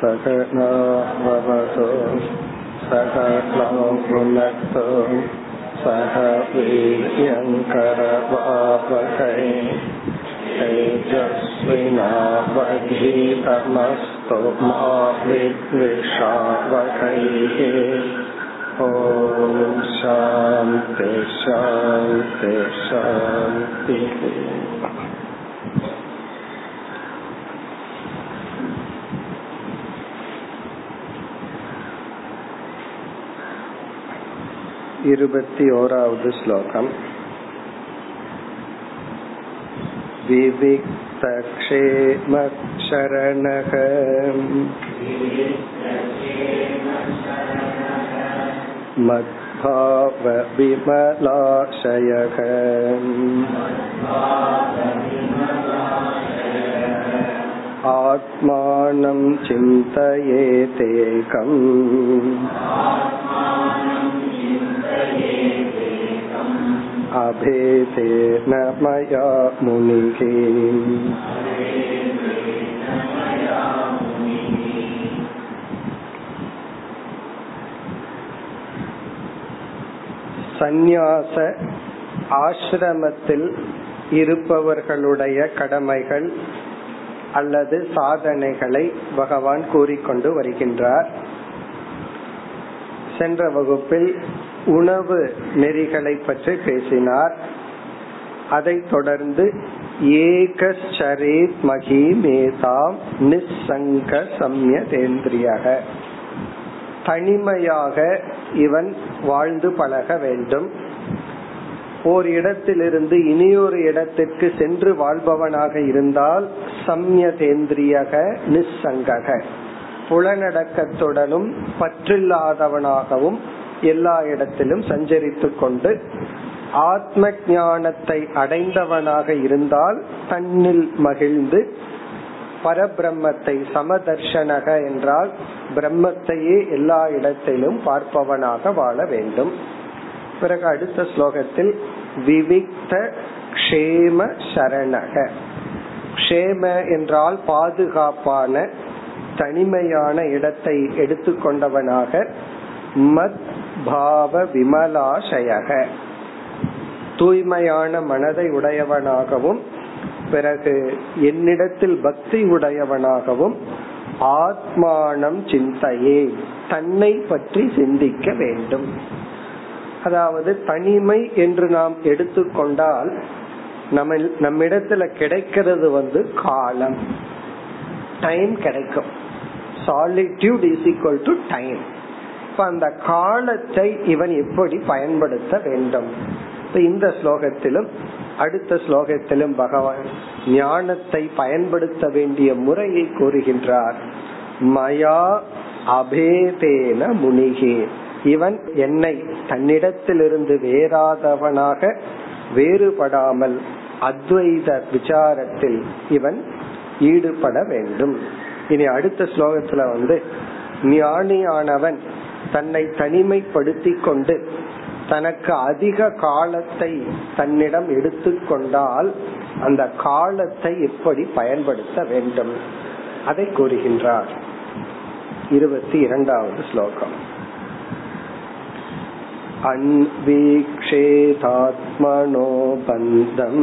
सकनावतु सकलं भुनक्तु सह वीर्यङ्करवावकै तेजस्विनावधीतमस्तु मा विद्विषावकैः ॐ शान्ति शान्ति शान्तिः वद् श्लोकम् विविक्तक्षेमक्षरणः मद्भावविमलाशयः आत्मानं चिन्तयेतेकम् अभेदेन मया मुनिः சந்நியாச ஆசிரமத்தில் இருப்பவர்களுடைய கடமைகள் அல்லது சாதனைகளை பகவான் கூறிக்கொண்டு வருகின்றார் சென்ற வகுப்பில் உணவு நெறிகளை பற்றி பேசினார். அதைத் தொடர்ந்து ஏகரேத் மகிமேதாம் நிசங்க சம்யதேந்திரியாக. தனிமையாக இவன் வாழ்ந்து பழக வேண்டும். ஓர் இடத்திலிருந்து இனியொரு இடத்திற்கு சென்று வாழ்பவனாக இருந்தால் சம்யதேந்திரியக நிசங்கக புலனடக்கத்துடனும் பற்றில்லாதவனாகவும் எல்லா இடத்திலும் சஞ்சரித்து கொண்டு ஆத்ம ஞானத்தை அடைந்தவனாக இருந்தால் தன்னில் மகிழ்ந்து பரபிரம்மத்தை சமதர்ஷனக என்றால் பிரம்மத்தையே எல்லா இடத்திலும் பார்ப்பவனாக வாழ வேண்டும். பிறகு அடுத்த ஸ்லோகத்தில் விவிக்த க்ஷேம சரணக. க்ஷேம என்றால் பாதுகாப்பான தனிமையான இடத்தை எடுத்துக்கொண்டவனாக மத் பாவ விமலாசயக தூய்மையான மனதை உடையவனாகவும் பிறகு என்னிடத்தில் பக்தி உடையவனாகவும் ஆத்மானம் சிந்தையே தன்னை பற்றி சிந்திக்க வேண்டும். அதாவது தனிமை என்று நாம் எடுத்துக்கொண்டால் நம்ம நம்மிடத்துல கிடைக்கிறது வந்து காலம். டைம் கிடைக்கும். Solitude is equal to time இப்ப அந்த காலத்தை இவன் எப்படி பயன்படுத்த வேண்டும்? இந்த ஸ்லோகத்திலும் அடுத்த ஸ்லோகத்திலும் பகவான் ஞானத்தை பயன்படுத்த வேண்டிய முறையை கூறுகின்றார். மயா அபேதேன முனிகே. இவன் என்னை தன்னிடத்திலிருந்து வேறாதவனாக வேறுபடாமல் அத்வைத விசாரத்தில் இவன் ஈடுபட வேண்டும். இனி அடுத்த ஸ்லோகத்துல வந்து ஞானியானவன் தன்னை தனிமைப்படுத்தி கொண்டு தனக்கு அதிக காலத்தை தன்னிடம் எடுத்துக்கொண்டால் அந்த காலத்தை எப்படி பயன்படுத்த வேண்டும் அதை கூறுகின்றார் இருபத்தி இரண்டாவது ஸ்லோகம் अन्वीक्षेतात्मनो बन्धम्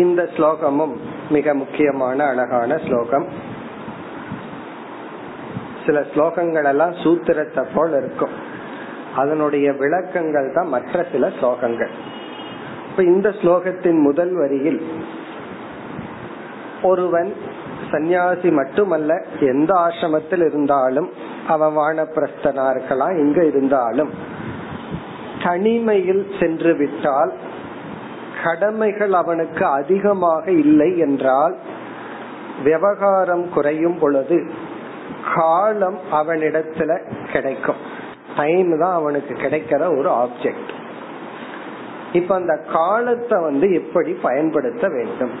இந்த ஸ்லோகமும் மிக முக்கியமான அழகான ஸ்லோகம். சில ஸ்லோகங்கள் எல்லாம் சூத்திரத்தை போல் இருக்கும். அதனுடைய விளக்கங்கள் தான் மற்ற சில ஸ்லோகங்கள். இப்ப இந்த ஸ்லோகத்தின் முதல் வரியில் ஒருவன் சந்நியாசி மட்டுமல்ல எந்த ஆசிரமத்தில் இருந்தாலும் அவன் வானப்பிரஸ்தனா இருக்கலாம் எங்க இருந்தாலும் தனிமையில் சென்று விட்டால் கடமைகள் அவனுக்கு அதிகமாக இல்லை என்றால் விவகாரம் குறையும் பொழுது காலம் அவனிடத்துல கிடைக்கும். டைம் தான் அவனுக்கு கிடைக்கிற ஒரு ஆப்ஜெக்ட் இப்ப அந்த காலத்தை வந்து எப்படி பயன்படுத்த வேண்டும்?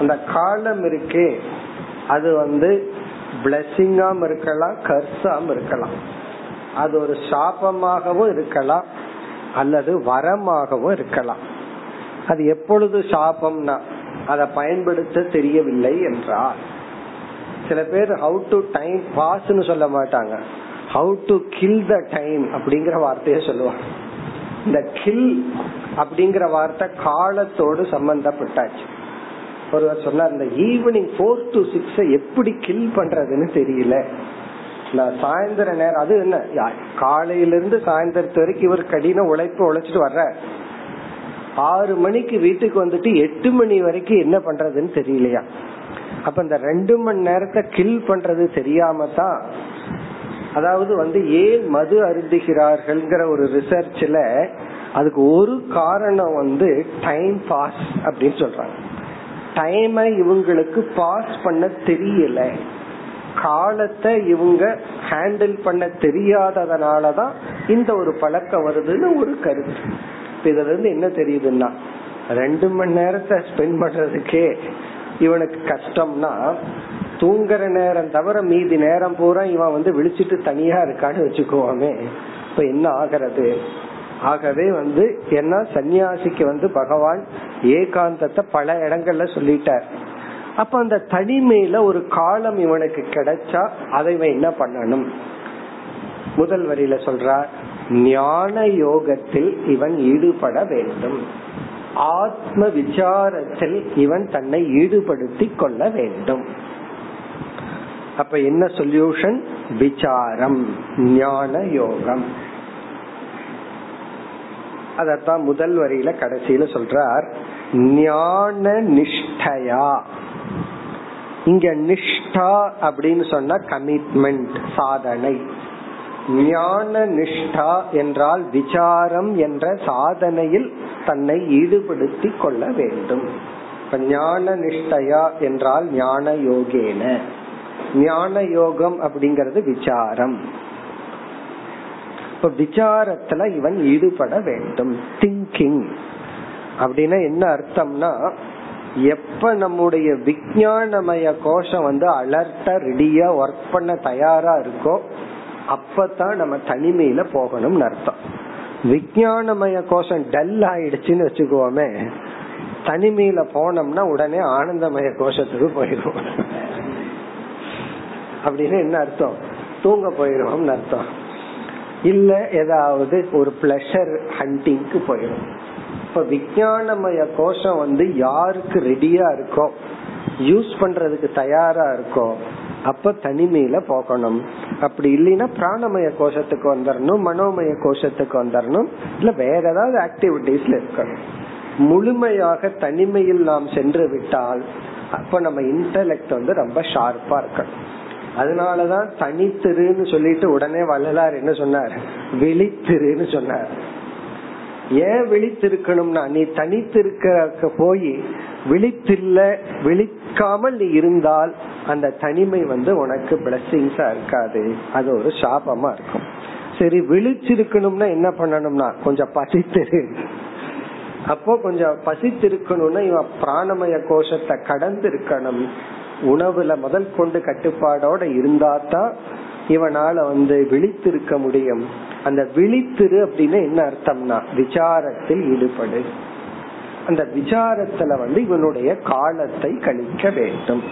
அந்த காலம் இருக்கே அது வந்து பிளஸிங்காம் இருக்கலாம் கர்ஸாம் இருக்கலாம். அது ஒரு சாபமாகவும் இருக்கலாம் அல்லது வரமாகவும் இருக்கலாம். அது எப்பொழுது சாபம்னா அதை பயன்படுத்த தெரியவில்லை என்றால் சில பேர் ஹவு டு டைம் பாஸ்ன்னு சொல்ல மாட்டாங்க. How to kill the time அப்படிங்கிற வார்த்தைய சொல்லுவாங்க. இந்த கில் அப்படிங்கிற வார்த்தை காலத்தோடு சம்பந்தப்பட்டாச்சு. ஒருவர் சொன்னார் இந்த ஈவினிங் ஃபோர் டு சிக்ஸ் எப்படி கில் பண்றதுன்னு தெரியல. நான் சாயந்தர நேரம் அது என்ன? காலையிலிருந்து சாயந்தரத்து வரைக்கும் இவர் கடின உழைப்பு உழைச்சிட்டு வர்ற ஆறு மணிக்கு வீட்டுக்கு வந்துட்டு எட்டு மணி வரைக்கும் என்ன பண்றதுன்னு தெரியலையா? அப்ப இந்த ரெண்டு மணி நேரத்தை கில் பண்றது தெரியாம தான் அதாவது வந்து ஏன் மது அருந்துகிறார்கள்ங்கிற ஒரு ரிசர்ச்ல அதுக்கு ஒரு காரணம் வந்து டைம் பாஸ் அப்படின்னு சொல்றாங்க. டைமை இவங்களுக்கு பாஸ் பண்ண தெரியல. காலத்தை இவங்க ஹேண்டில் பண்ண தெரியாததனாலதான் இந்த ஒரு பழக்கம் வருதுன்னு ஒரு கருத்து. இதுல இருந்து என்ன தெரியுதுன்னா ரெண்டு மணி நேரத்தை ஸ்பெண்ட் பண்றதுக்கே இவனுக்கு கஷ்டம்னா தூங்குற நேரம் தவிர மீதி நேரம் பூரா இவன் வந்து விழிச்சிட்டு தனியா இருக்கான்னு வச்சுக்குவோமே இப்ப என்ன ஆகிறது? ஆகவே வந்து என்ன சன்னியாசிக்கு வந்து பகவான் ஏகாந்தத்தை பல இடங்கள்ல சொல்லிட்டார். அப்ப அந்த தனிமையில ஒரு காலம் இவனுக்கு கிடைச்சா அதை இவன் என்ன பண்ணணும்? முதல் வரியில சொல்றார் ஞான யோகத்தில் இவன் ஈடுபட வேண்டும். ஆத்ம விசாரத்தில் இவன் தன்னை ஈடுபடுத்தி கொள்ள வேண்டும். அப்ப என்ன சொல்யூஷன்? விசாரம் ஞான யோகம். அதத்தான் முதல் வரியில கடைசியில சொல்றார் ஞான நிஷ்டயா. இங்க நிஷ்டா அப்படின்னு சொன்னா கமிட்மெண்ட் சாதனை. ஞான நிஷ்டா என்றால் விசாரம் என்ற சாதனையில் தன்னை ஈடுபடுத்தி கொள்ள வேண்டும். ஞான நிஷ்டயா என்றால் ஞான யோகேன ஞான யோகம் அப்படிங்கறது விசாரம். இப்ப விசாரத்துல இவன் ஈடுபட வேண்டும். திங்கிங் அப்படின்னா என்ன அர்த்தம்னா எப்ப நம்முடைய விஞ்ஞானமய கோஷம் வந்து அலர்ட்டா ரெடியா ஒர்க் பண்ண தயாரா இருக்கோ அப்பதான் நம்ம தனிமையில போகணும்னு அர்த்தம். விஜயானமய கோஷம் டல் ஆயிடுச்சுன்னு வச்சுக்கோமே தனிமையில போனோம்னா உடனே ஆனந்தமய கோஷத்துக்கு போயிடுவோம். அப்படின்னு என்ன அர்த்தம்? தூங்க போயிடும் அர்த்தம். இல்ல ஏதாவது ஒரு பிளஷர் ஹண்டிங்க்கு போயிடும். இப்ப விஜயானமய கோஷம் வந்து யாருக்கு ரெடியா இருக்கோ யூஸ் பண்றதுக்கு தயாரா இருக்கோ அப்ப தனிமையில போகணும். அப்படி இல்லைன்னா பிராணமய கோஷத்துக்கு வந்துடணும் மனோமய கோஷத்துக்கு வந்துடணும் இல்ல வேற ஏதாவது ஆக்டிவிட்டிஸ்ல இருக்கணும். முழுமையாக தனிமையில் நாம் சென்று விட்டால் அப்ப நம்ம இன்டலெக்ட் வந்து ரொம்ப ஷார்ப்பா இருக்கணும். அதனாலதான் தனித்திருன்னு சொல்லிட்டு உடனே வள்ளலார் என்ன சொன்னார்? வெளித்திருன்னு சொன்னார். ஏன் விழித்திருக்கணும்னா நீ தனித்திருக்க போய் விழித்தில்ல விழிக்காமல் நீ இருந்தால் அந்த தனிமை வந்து உனக்கு பிளஸ்ஸிங்ஸா இருக்காது. அது ஒரு சாபமா இருக்கும். சரி விழிச்சிருக்கணும்னா என்ன பண்ணணும்னா கொஞ்சம் பசித்திரு. அப்போ கொஞ்சம் பசித்திருக்கணும்னா இவன் பிராணமய கோஷத்தை கடந்து இருக்கணும் உணவுல முதல் கொண்டு கட்டுப்பாடோட இருந்தா தான் இவனால வந்து விழித்திருக்க முடியும். அந்த விழித்திரு அப்படின்னு என்ன அர்த்தம்னா விசாரத்தில் ஈடுபடு. அந்த விசாரத்துல வந்து இவனுடைய காலத்தை கழிக்க வேண்டும்.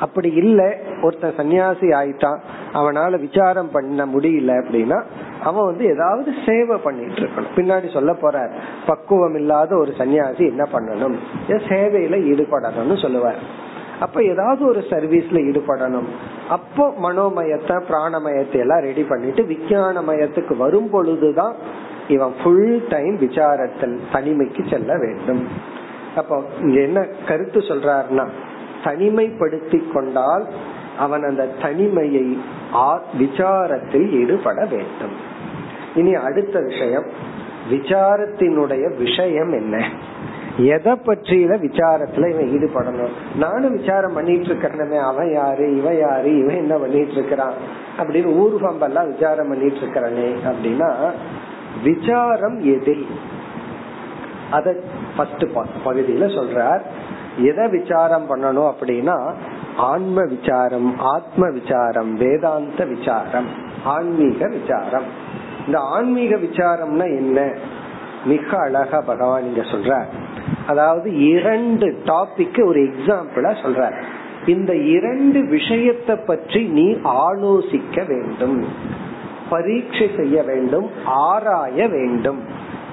அப்படி இல்ல ஒருத்த சன்னியாசி ஆயிட்டான் அவனால விசாரம் பண்ண முடியல அப்படின்னா அவன் வந்து ஏதாவது சேவை பண்ணிட்டு இருக்கணும். பின்னாடி சொல்ல போற பக்குவம் இல்லாத ஒரு சன்னியாசி என்ன பண்ணணும்? சேவையில ஈடுபடணும்னு சொல்லுவார். அப்ப ஏதாவது ஒரு சர்வீஸ்ல ஈடுபடணும். அப்போ மனோமயத்தை பிராணமயத்தை எல்லாம் ரெடி பண்ணிட்டு விஞ்ஞானமயத்துக்கு வரும் பொழுதுதான் இவன் ஃபுல் டைம் விசாரத்தில் தனிமைக்கு செல்ல வேண்டும். அப்போ இங்க என்ன கருத்து சொல்றாருன்னா தனிமைப்படுத்தி கொண்டால் அவன் அந்த தனிமையை விசாரத்தில் ஈடுபட வேண்டும். இனி அடுத்த விஷயம் விசாரத்தினுடைய விஷயம் என்ன? எதை பற்றியில விசாரத்துல இவன் ஈடுபடணும்? நானும் விசாரம் பண்ணிட்டு இருக்கிறனே அவன் யாரு இவன் யாரு இவன் என்ன பண்ணிட்டு இருக்கிறான் அப்படின்னு ஊர்வம்பெல்லாம் விசாரம் பண்ணிட்டு இருக்கிறனே அப்படின்னா விசாரம் எதில்? அத ஃபர்ஸ்ட் பகுதியில சொல்றார். எதை விசாரம் பண்ணணும் அப்படின்னா ஆன்ம விசாரம் ஆத்ம விசாரம் வேதாந்த விசாரம் ஆன்மீக விசாரம். இந்த ஆன்மீக விசாரம்னா என்ன? மிக அழகா பகவான் இங்க சொல்ற அதாவது இரண்டு டாபிக் ஒரு எக்ஸாம்பிளா சொல்ற இந்த இரண்டு விஷயத்தை பற்றி நீ ஆலோசிக்க வேண்டும். பரீட்சை செய்ய வேண்டும் ஆராய வேண்டும்.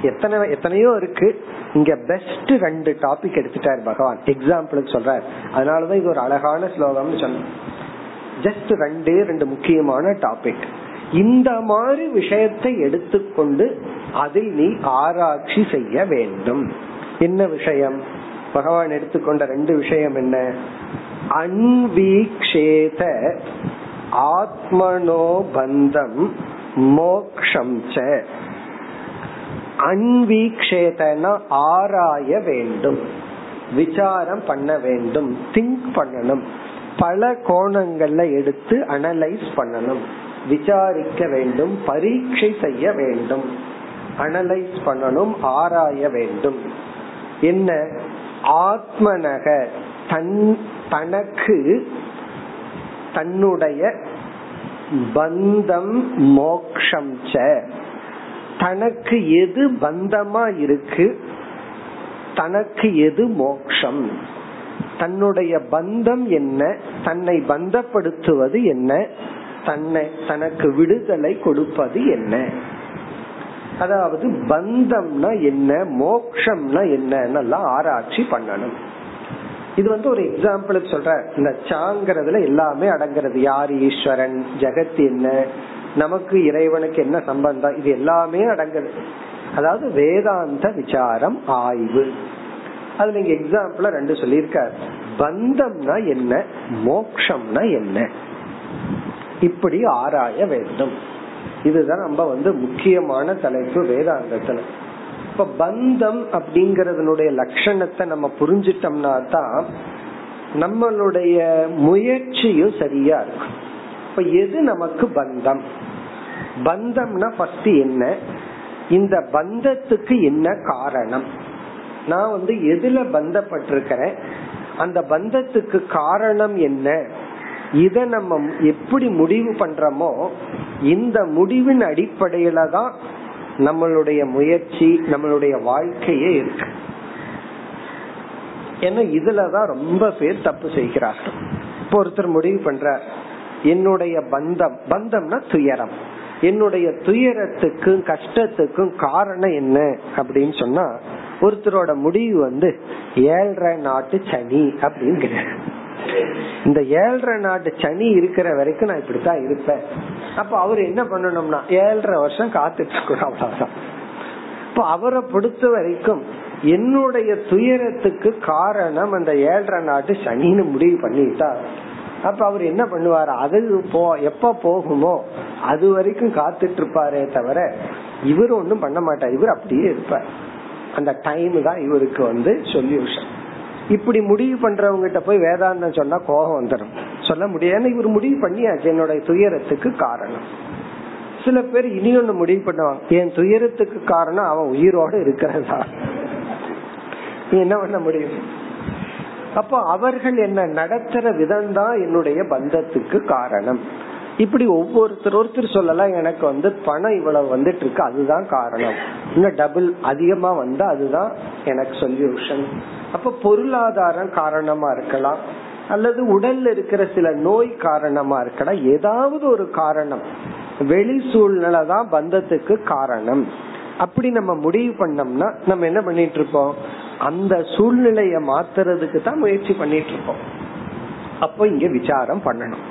எத்தனை எத்தனையோ இருக்கு. இங்க பெஸ்ட் ரெண்டு டாபிக் எடுத்துட்டாரு பகவான். எக்ஸாம்பிளுக்கு சொல்றார். அதனாலதான் இது ஒரு அழகான ஸ்லோகம்னு சொன்ன ஜஸ்ட் ரெண்டே ரெண்டு முக்கியமான டாபிக் இந்த மாதிரி விஷயத்தை எடுத்துக்கொண்டு அதில் நீ ஆராய்ச்சி செய்ய வேண்டும். என்ன விஷயம்? பகவான் எடுத்துக்கொண்ட ரெண்டு விஷயம் என்ன? அன்வீக்ஷேத ஆத்மனோ பந்தம் மோக்ஷம் அன்வீக்ஷேதனா ஆராய வேண்டும். விசாரம் பண்ண வேண்டும். திங்க் பண்ணணும். பல கோணங்கள்ல எடுத்து அனலைஸ் பண்ணணும். விசாரிக்க வேண்டும் பரீட்சை செய்ய வேண்டும் அனலைஸ் பண்ணணும் ஆராய வேண்டும். என்ன? ஆத்மனக தன் தனக்கு தன்னுடைய பந்தம் மோக்ஷம் ச. தனக்கு எது பந்தமா இருக்கு? தனக்கு எது மோக்ஷம்? தன்னுடைய பந்தம் என்ன? தன்னை பந்தப்படுத்துவது என்ன? தன்னை தனக்கு விடுதலை கொடுப்பது என்ன? அதாவது பந்தம்னா என்ன மோக்ஷம்னா என்னன்னு ஆராய்ச்சி பண்ணணும். இது வந்து ஒரு எக்ஸாம்பிளுக்கு சொல்ற இந்த சாங்கிறதுல எல்லாமே அடங்குறது. யார் ஈஸ்வரன் ஜெகத் என்ன நமக்கு இறைவனுக்கு என்ன சம்பந்தம்? இது எல்லாமே அடங்குது. அதாவது வேதாந்த விசாரம் ஆய்வு. அது நீங்க எக்ஸாம்பிள ரெண்டு சொல்லியிருக்க பந்தம்னா என்ன மோக்ஷம்னா என்ன? இப்படி ஆராய வேண்டும். இதுதான் நம்ம வந்து முக்கியமான தலைப்பு வேதாந்தத்துல. இப்ப பந்தம் அப்படிங்கறதனுடைய லட்சணத்தை நம்ம புரிஞ்சிட்டோம்னா தான் நம்மளுடைய முயற்சியும் சரியா இருக்கும். இப்ப எது நமக்கு பந்தம்? பந்தம்னா ஃபர்ஸ்ட் என்ன? இந்த பந்தத்துக்கு என்ன காரணம்? நான் வந்து எதுல பந்தப்பட்டிருக்கிறேன்? அந்த பந்தத்துக்கு காரணம் என்ன? இத நம்ம எப்படி முடிவு பண்றோமோ இந்த முடிவின் அடிப்படையில தான் நம்மளுடைய முயற்சி நம்மளுடைய வாழ்க்கையே இருக்கு. ஏன்னா இதுலதான் ரொம்ப பேர் தப்பு செய்கிறார்கள். இப்போ ஒருத்தர் முடிவு பண்ற என்னுடைய பந்தம் பந்தம்னா துயரம். என்னுடைய துயரத்துக்கும் கஷ்டத்துக்கும் காரணம் என்ன அப்படின்னு சொன்னா ஒருத்தரோட முடிவு வந்து ஏழரை நாட்டு சனி அப்படின்னு இந்த ஏழரை நாட்டு சனி இருக்கிற வரைக்கும் நான் இப்படித்தான் இருப்பேன். அப்ப அவர் என்ன பண்ணணும்னா ஏழரை வருஷம் காத்துட்டு இருக்கணும் அவ்வளவுதான். இப்ப அவரை பொறுத்த வரைக்கும் என்னுடைய துயரத்துக்கு காரணம் அந்த ஏழரை நாட்டு சனின்னு முடிவு பண்ணிட்டா. அப்ப அவர் என்ன பண்ணுவாரு? அது போ எப்ப போகுமோ அது வரைக்கும் காத்துட்டு இருப்பாரே தவிர இவர் ஒண்ணும் பண்ண மாட்டார். இவர் அப்படியே இருப்பார். அந்த டைம் தான் இவருக்கு வந்து சொல்யூஷன் இப்படி முடிவு பண்றவங்க போய் வேதாந்தம் சொன்னா கோபம் வந்துடும் சொல்ல முடியாது. இவர் முடிவு பண்ணியாச்சு. என்னோட துயரத்துக்கு காரணம். சில பேர் இனி ஒண்ணு முடிவு பண்ணுவாங்க. என் துயரத்துக்கு காரணம் அவன் உயிரோட இருக்கிறதா? நீ என்ன பண்ண முடியும்? அப்போ அவர்கள் என்ன நடத்துற விதம் தான் என்னுடைய பந்தத்துக்கு காரணம். இப்படி ஒவ்வொருத்தர் ஒருத்தர் சொல்லலாம் எனக்கு வந்து பணம் இவ்வளவு வந்துட்டு இருக்கு அதுதான் காரணம். இன்னும் டபுள் அதிகமா வந்தா அதுதான் எனக்கு சொல்யூஷன் அப்ப பொருளாதாரம் காரணமா இருக்கலாம் அல்லது உடல்ல இருக்கிற சில நோய் காரணமா இருக்கலாம் ஏதாவது ஒரு காரணம். வெளி சூழ்நிலை தான் பந்தத்துக்கு காரணம். அப்படி நம்ம முடிவு பண்ணோம்னா நம்ம என்ன பண்ணிட்டு இருப்போம்? அந்த சூழ்நிலைய மாத்துறதுக்கு தான் முயற்சி பண்ணிட்டு இருப்போம். அப்போ இங்க விசாரம் பண்ணணும்.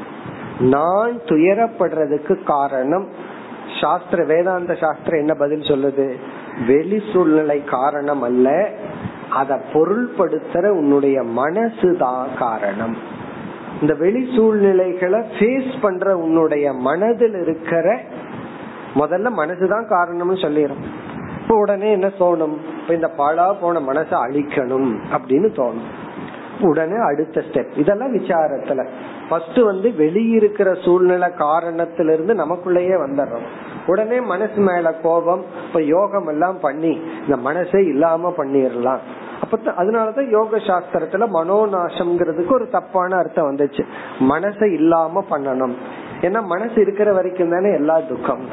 நான் துயரப்படுறதுக்கு காரணம் சாஸ்திர வேதாந்த சாஸ்திரம் என்ன பதில் சொல்லுது? வெளி சூழ்நிலை காரணம் அல்ல அத பொருள்படுத்துற உன்னுடைய மனசுதான் காரணம். இந்த வெளி சூழ்நிலைகளை ஃபேஸ் பண்ற உன்னுடைய மனதில் இருக்கிற முதல்ல மனசுதான் காரணம்னு சொல்லிடும் இப்ப உடனே என்ன தோணும்? இப்ப இந்த பாழா போன மனசை அழிக்கணும் அப்படின்னு தோணும். உடனே அடுத்த ஸ்டெப் இதெல்லாம் விசாரத்துல. ஃபர்ஸ்ட் வந்து வெளியிருக்கிற சூழ்நிலை காரணத்திலிருந்து நமக்குள்ளேயே வந்துடுறோம். உடனே மனசு மேல கோபம் இப்ப யோகம் எல்லாம் பண்ணி இந்த மனசே இல்லாம பண்ணிடலாம். அப்ப அதனாலதான் யோக சாஸ்திரத்துல மனோநாசம்ங்கிறதுக்கு ஒரு தப்பான அர்த்தம் வந்துச்சு. மனசை இல்லாம பண்ணணும். ஏன்னா மனசு இருக்கிற வரைக்கும் தானே எல்லா துக்கம்.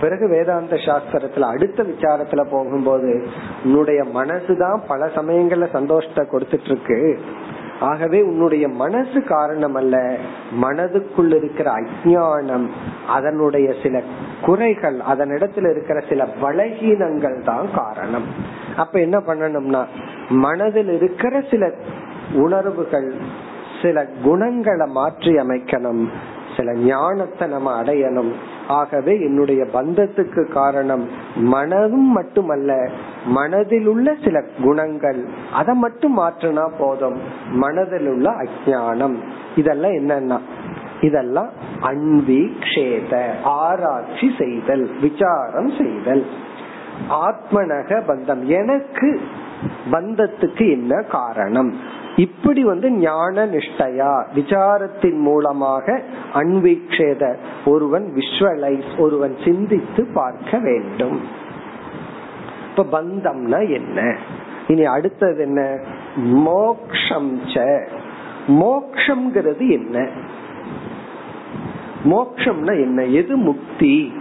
பிறகு வேதாந்த சாஸ்திரத்துல அடுத்த விசாரத்துல போகும்போது உன்னுடைய மனசுதான் பல சமயங்கள்ல சந்தோஷத்தை கொடுத்துட்டு இருக்கு ஆகவே உன்னுடைய மனசு காரணம் அல்ல மனதுக்குள் இருக்கிற அஜானம் அதனுடைய சில குறைகள் அதனிடத்துல இருக்கிற சில பலகீனங்கள் தான் காரணம். அப்ப என்ன பண்ணணும்னா மனதில் இருக்கிற சில உணர்வுகள் சில குணங்களை மாற்றி அமைக்கணும் சில ஞானத்தை நம்ம அடையணும். ஆகவே என்னுடைய பந்தத்துக்கு காரணம் மனதும் மட்டுமல்ல மனதில் உள்ள சில குணங்கள். அதை மட்டும் மாற்றினா போதும். மனதில் உள்ள அஜானம் இதெல்லாம் என்னன்னா இதெல்லாம் அன்வீக்ஷேத ஆராய்ச்சி செய்தல் விசாரம் செய்தல். ஆத்மனக பந்தம். எனக்கு பந்தத்துக்கு என்ன காரணம்? இப்படி வந்து ஞான நிஷ்டையா விசாரத்தின் மூலமாக அன்வீக்ஷேத ஒருவன் விஷுவலைஸ் ஒருவன் சிந்தித்து பார்க்க வேண்டும். இப்ப பந்தம்னா என்ன? இனி அடுத்தது என்ன? மோக்ஷம் மோக்ஷம்ங்கிறது என்ன? மோக்ஷம்னா என்ன? எது முக்தி?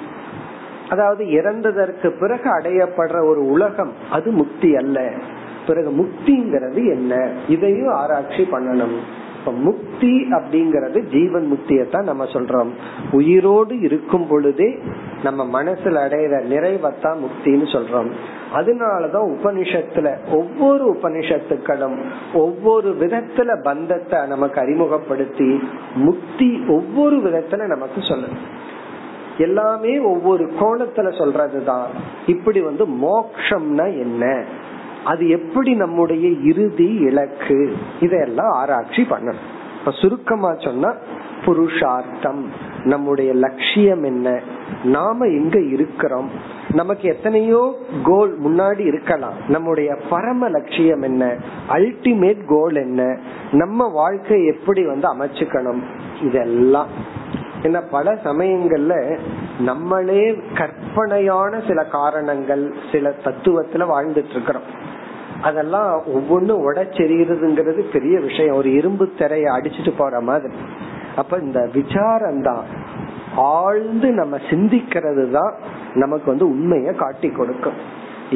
அதாவது இறந்ததற்கு பிறகு அடையப்படுற ஒரு உலகம் அது முக்தி அல்ல. பிறகு முக்திங்கிறது என்ன? இதையும் ஆராய்ச்சி பண்ணணும். இப்ப முக்தி அப்படிங்கறது ஜீவன் முக்தியத்தான் நம்ம சொல்றோம். உயிரோடு இருக்கும் பொழுதே நம்ம மனசுல அடையிற நிறைவத்தான் முக்தின்னு சொல்றோம். அதனாலதான் உபனிஷத்துல ஒவ்வொரு உபனிஷத்துக்களும் ஒவ்வொரு விதத்துல பந்தத்தை நமக்கு அறிமுகப்படுத்தி முக்தி ஒவ்வொரு விதத்துல நமக்கு சொல்லு எல்லாமே ஒவ்வொரு கோணத்துல சொல்றதுதான். இப்படி வந்து மோக்ஷம்னா என்ன? அது எப்படி நம்முடைய இறுதி இலக்கு? இதெல்லாம் ஆராய்ச்சி பண்ணணும். இப்ப சுருக்கமா சொன்னா புருஷார்த்தம். நம்முடைய லட்சியம் என்ன? நாம எங்க இருக்கிறோம்? நமக்கு எத்தனையோ கோல் முன்னாடி இருக்கலாம். நம்முடைய பரம லட்சியம் என்ன? அல்டிமேட் கோல் என்ன? நம்ம வாழ்க்கை எப்படி வந்து அமைச்சுக்கணும்? இதெல்லாம். என்ன பல சமயங்கள்ல நம்மளே கற்பனையான சில காரணங்கள் சில தத்துவத்துல வாழ்ந்துட்டு இருக்கிறோம். அதெல்லாம் ஒவ்வொன்னும் உடச்செறிகிறதுங்கிறது பெரிய விஷயம். ஒரு இரும்பு திரைய அடிச்சுட்டு போற மாதிரி. அப்ப இந்த விசாரம் தான் ஆழ்ந்து நம்ம சிந்திக்கிறது தான் நமக்கு வந்து உண்மைய காட்டி கொடுக்கும்.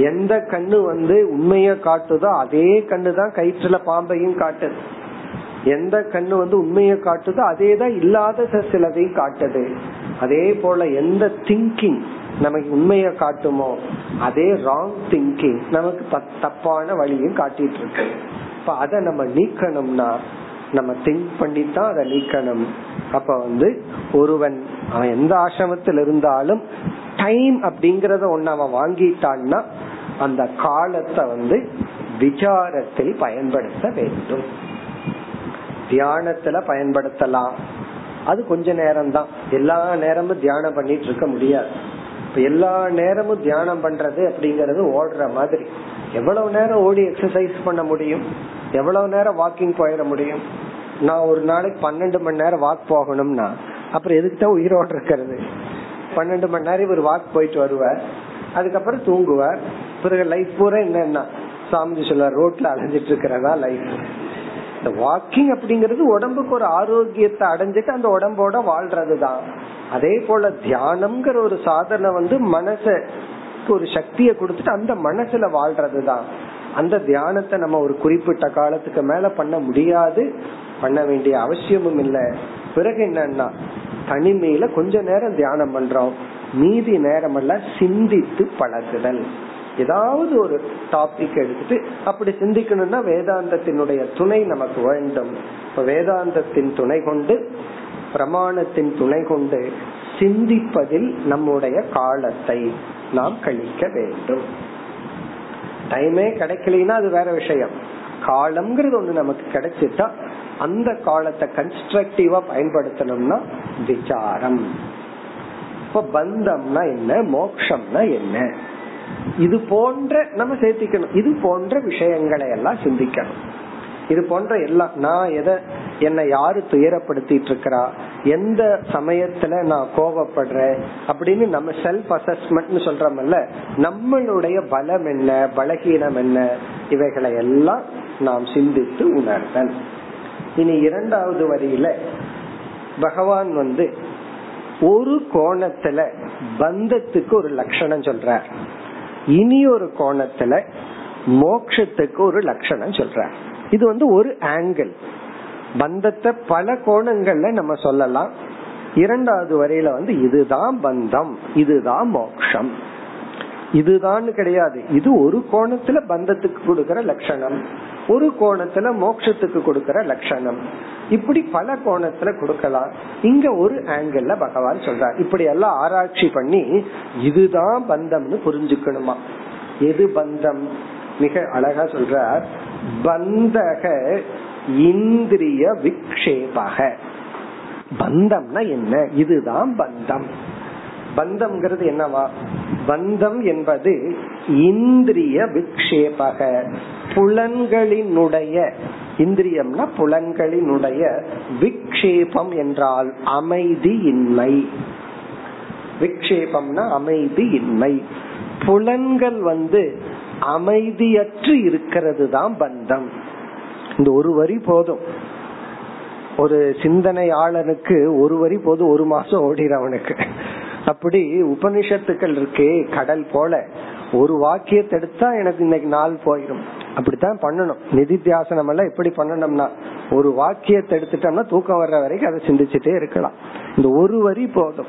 எந்த கண்ணு வந்து உண்மைய காட்டுதோ அதே கண்ணு தான் கயிற்றுல பாம்பையும் காட்டுது. எந்த கண்ணு வந்து உண்மையை காட்டுதோ அதே தான் இல்லாத சிலதையும் காட்டுது. அதே போல எந்த திங்கிங் நமக்கு உண்மைய காட்டுமோ அதே ராங் திங்கிங் நமக்கு தப்பான வழியும் காட்டிட்டு இருக்கு இப்ப அதை நம்ம நீக்கணும்னா நம்ம திங்க் பண்ணி தான் அதை நீக்கணும். அப்ப வந்து ஒருவன் அவன் எந்த ஆசிரமத்தில் இருந்தாலும் டைம் அப்படிங்கறத ஒன்னு அவன் வாங்கிட்டான்னா அந்த காலத்தை வந்து விசாரத்தில் பயன்படுத்த வேண்டும். தியானத்துல பயன்படுத்தலாம். அது கொஞ்ச நேரம் தான் எல்லா நேரமும் தியானம் பண்ணிட்டு இருக்க முடியாது. இப்ப எல்லா நேரமும் தியானம் பண்றது அப்படிங்கறது ஓடுற மாதிரி. எவ்வளவு நேரம் ஓடி எக்ஸசைஸ் பண்ண முடியும்? எவ்வளவு நேரம் வாக்கிங் போயிட முடியும்? நான் ஒரு நாளைக்கு பன்னெண்டு மணி நேரம் வாக் போகணும்னா அப்புறம் எதுக்கு தான் உயிரோடு இருக்கிறது? பன்னெண்டு மணி நேரம் இவர் வாக் போயிட்டு வருவார். அதுக்கப்புறம் தூங்குவார். பிறகு லைஃப் பூரா என்னன்னா சாமிஜி சொல்ல ரோட்ல அலைஞ்சிட்டு இருக்கிறதா லைஃப் இந்த வாக்கிங் அப்படிங்கிறது உடம்புக்கு ஒரு ஆரோக்கியத்தை அடைஞ்சிட்டு அந்த உடம்போட வாழ்றதுதான். அதே போல தியானம்ங்கிற ஒரு சாதனை வந்து மனச ஒரு சக்தியை கொடுத்துட்டு அந்த மனசுல வாழ்றதுதான். அந்த தியானத்தை நம்ம ஒரு குறிப்பிட்ட காலத்துக்கு மேல பண்ண முடியாது பண்ண வேண்டிய அவசியமும் இல்ல. பிறகு என்னன்னா தனிமையில கொஞ்ச நேரம் தியானம் பண்றோம். மீதி நேரம் எல்லாம் சிந்தித்து பழகுதல். ஏதாவது ஒரு டாபிக் எடுத்துட்டு அப்படி சிந்திக்கணும்னா வேதாந்தத்தினுடைய துணை நமக்கு வேண்டும். இப்ப வேதாந்தத்தின் துணை கொண்டு பிரமாணத்தின் துணை கொண்டு சிந்திப்பதில் நம்முடைய காலத்தை நாம் கழிக்க வேண்டும். டைமே கிடைக்கலனா அது வேற விஷயம். காலம்ங்கிறது ஒண்ணு நமக்கு கிடைச்சிட்டா அந்த காலத்தை கன்ஸ்ட்ரக்டிவா பயன்படுத்தணும்னா விசாரம். இப்ப பந்தம்னா என்ன மோக்ஷம்னா என்ன? இது போன்ற நம்ம சேர்த்திக்கணும். இது போன்ற விஷயங்களை எல்லாம் சிந்திக்கணும். இது போன்ற எல்லாம் நான் எதை என்னை யாரு துயரப்படுத்திட்டு இருக்கிறா எந்த சமயத்துல நான் கோபப்படுறேன் அப்படின்னு நம்ம செல்ஃப் அசஸ்மெண்ட் சொல்றோம்ல நம்மளுடைய பலம் என்ன பலகீனம் என்ன? இவைகளை எல்லாம் நாம் சிந்தித்து உணர்தல். இனி இரண்டாவது வரியில பகவான் வந்து ஒரு கோணத்துல பந்தத்துக்கு ஒரு லட்சணம் சொல்றார். இனி ஒரு கோணத்துல மோக்ஷத்துக்கு ஒரு லட்சணம் சொல்றார். இது வந்து ஒரு ஆங்கிள் பந்தத்தை பல கோணங்கள்ல நம்ம சொல்லலாம். இரண்டாவது வரையில வந்து இதுதான் பந்தம் இதுதான் மோக்ஷம். இதுதான் கிடையாது. இது ஒரு கோணத்துல பந்தத்துக்கு கொடுக்கற லட்சணம். ஒரு கோணத்துல மோட்சத்துக்கு கொடுக்கற லட்சணம். இப்படி பல கோணத்துல கொடுக்கலாம். இங்க ஒரு ஆங்கிள் பகவான் சொல்றார். இப்படி எல்லாம் ஆராய்ச்சி பண்ணி இதுதான் பந்தம்னு புரிஞ்சுக்கணுமா? எது பந்தம்? மிக அழகா சொல்றார் பந்தக இந்திரிய விக்ஷேபக. பந்தம்னா என்ன? இதுதான் பந்தம். பந்தம்ங்கிறது என்னவா? பந்தம் என்பது இந்திரிய விக்ஷேபக. புலன்களினுடைய இந்திரியம்னா புலன்களினுடைய விக்ஷேபம் என்றால் அமைதி இன்மை விக்ஷேபம்னா அமைதி இன்மை புலன்கள் வந்து அமைதியற்று இருக்கிறது தான் பந்தம். இந்த ஒரு வரி போதும். ஒரு சிந்தனையாளனுக்கு ஒரு வரி போதும் ஒரு மாசம் ஓடிறவனுக்கு. அப்படி உபனிஷத்துக்கள் இருக்கே கடல் போல. ஒரு வாக்கியத்தை எடுத்தா எனக்கு இன்னைக்கு நாள் போயிடும் அப்படித்தான் பண்ணணும். நிதித்தியாசனம் எல்லாம் எப்படி பண்ணணும்னா ஒரு வாக்கியத்தை எடுத்துட்டோம்னா தூக்கம் வர்ற வரைக்கும் அதை சிந்திச்சுட்டே இருக்கலாம். இந்த ஒரு வரி போதும்.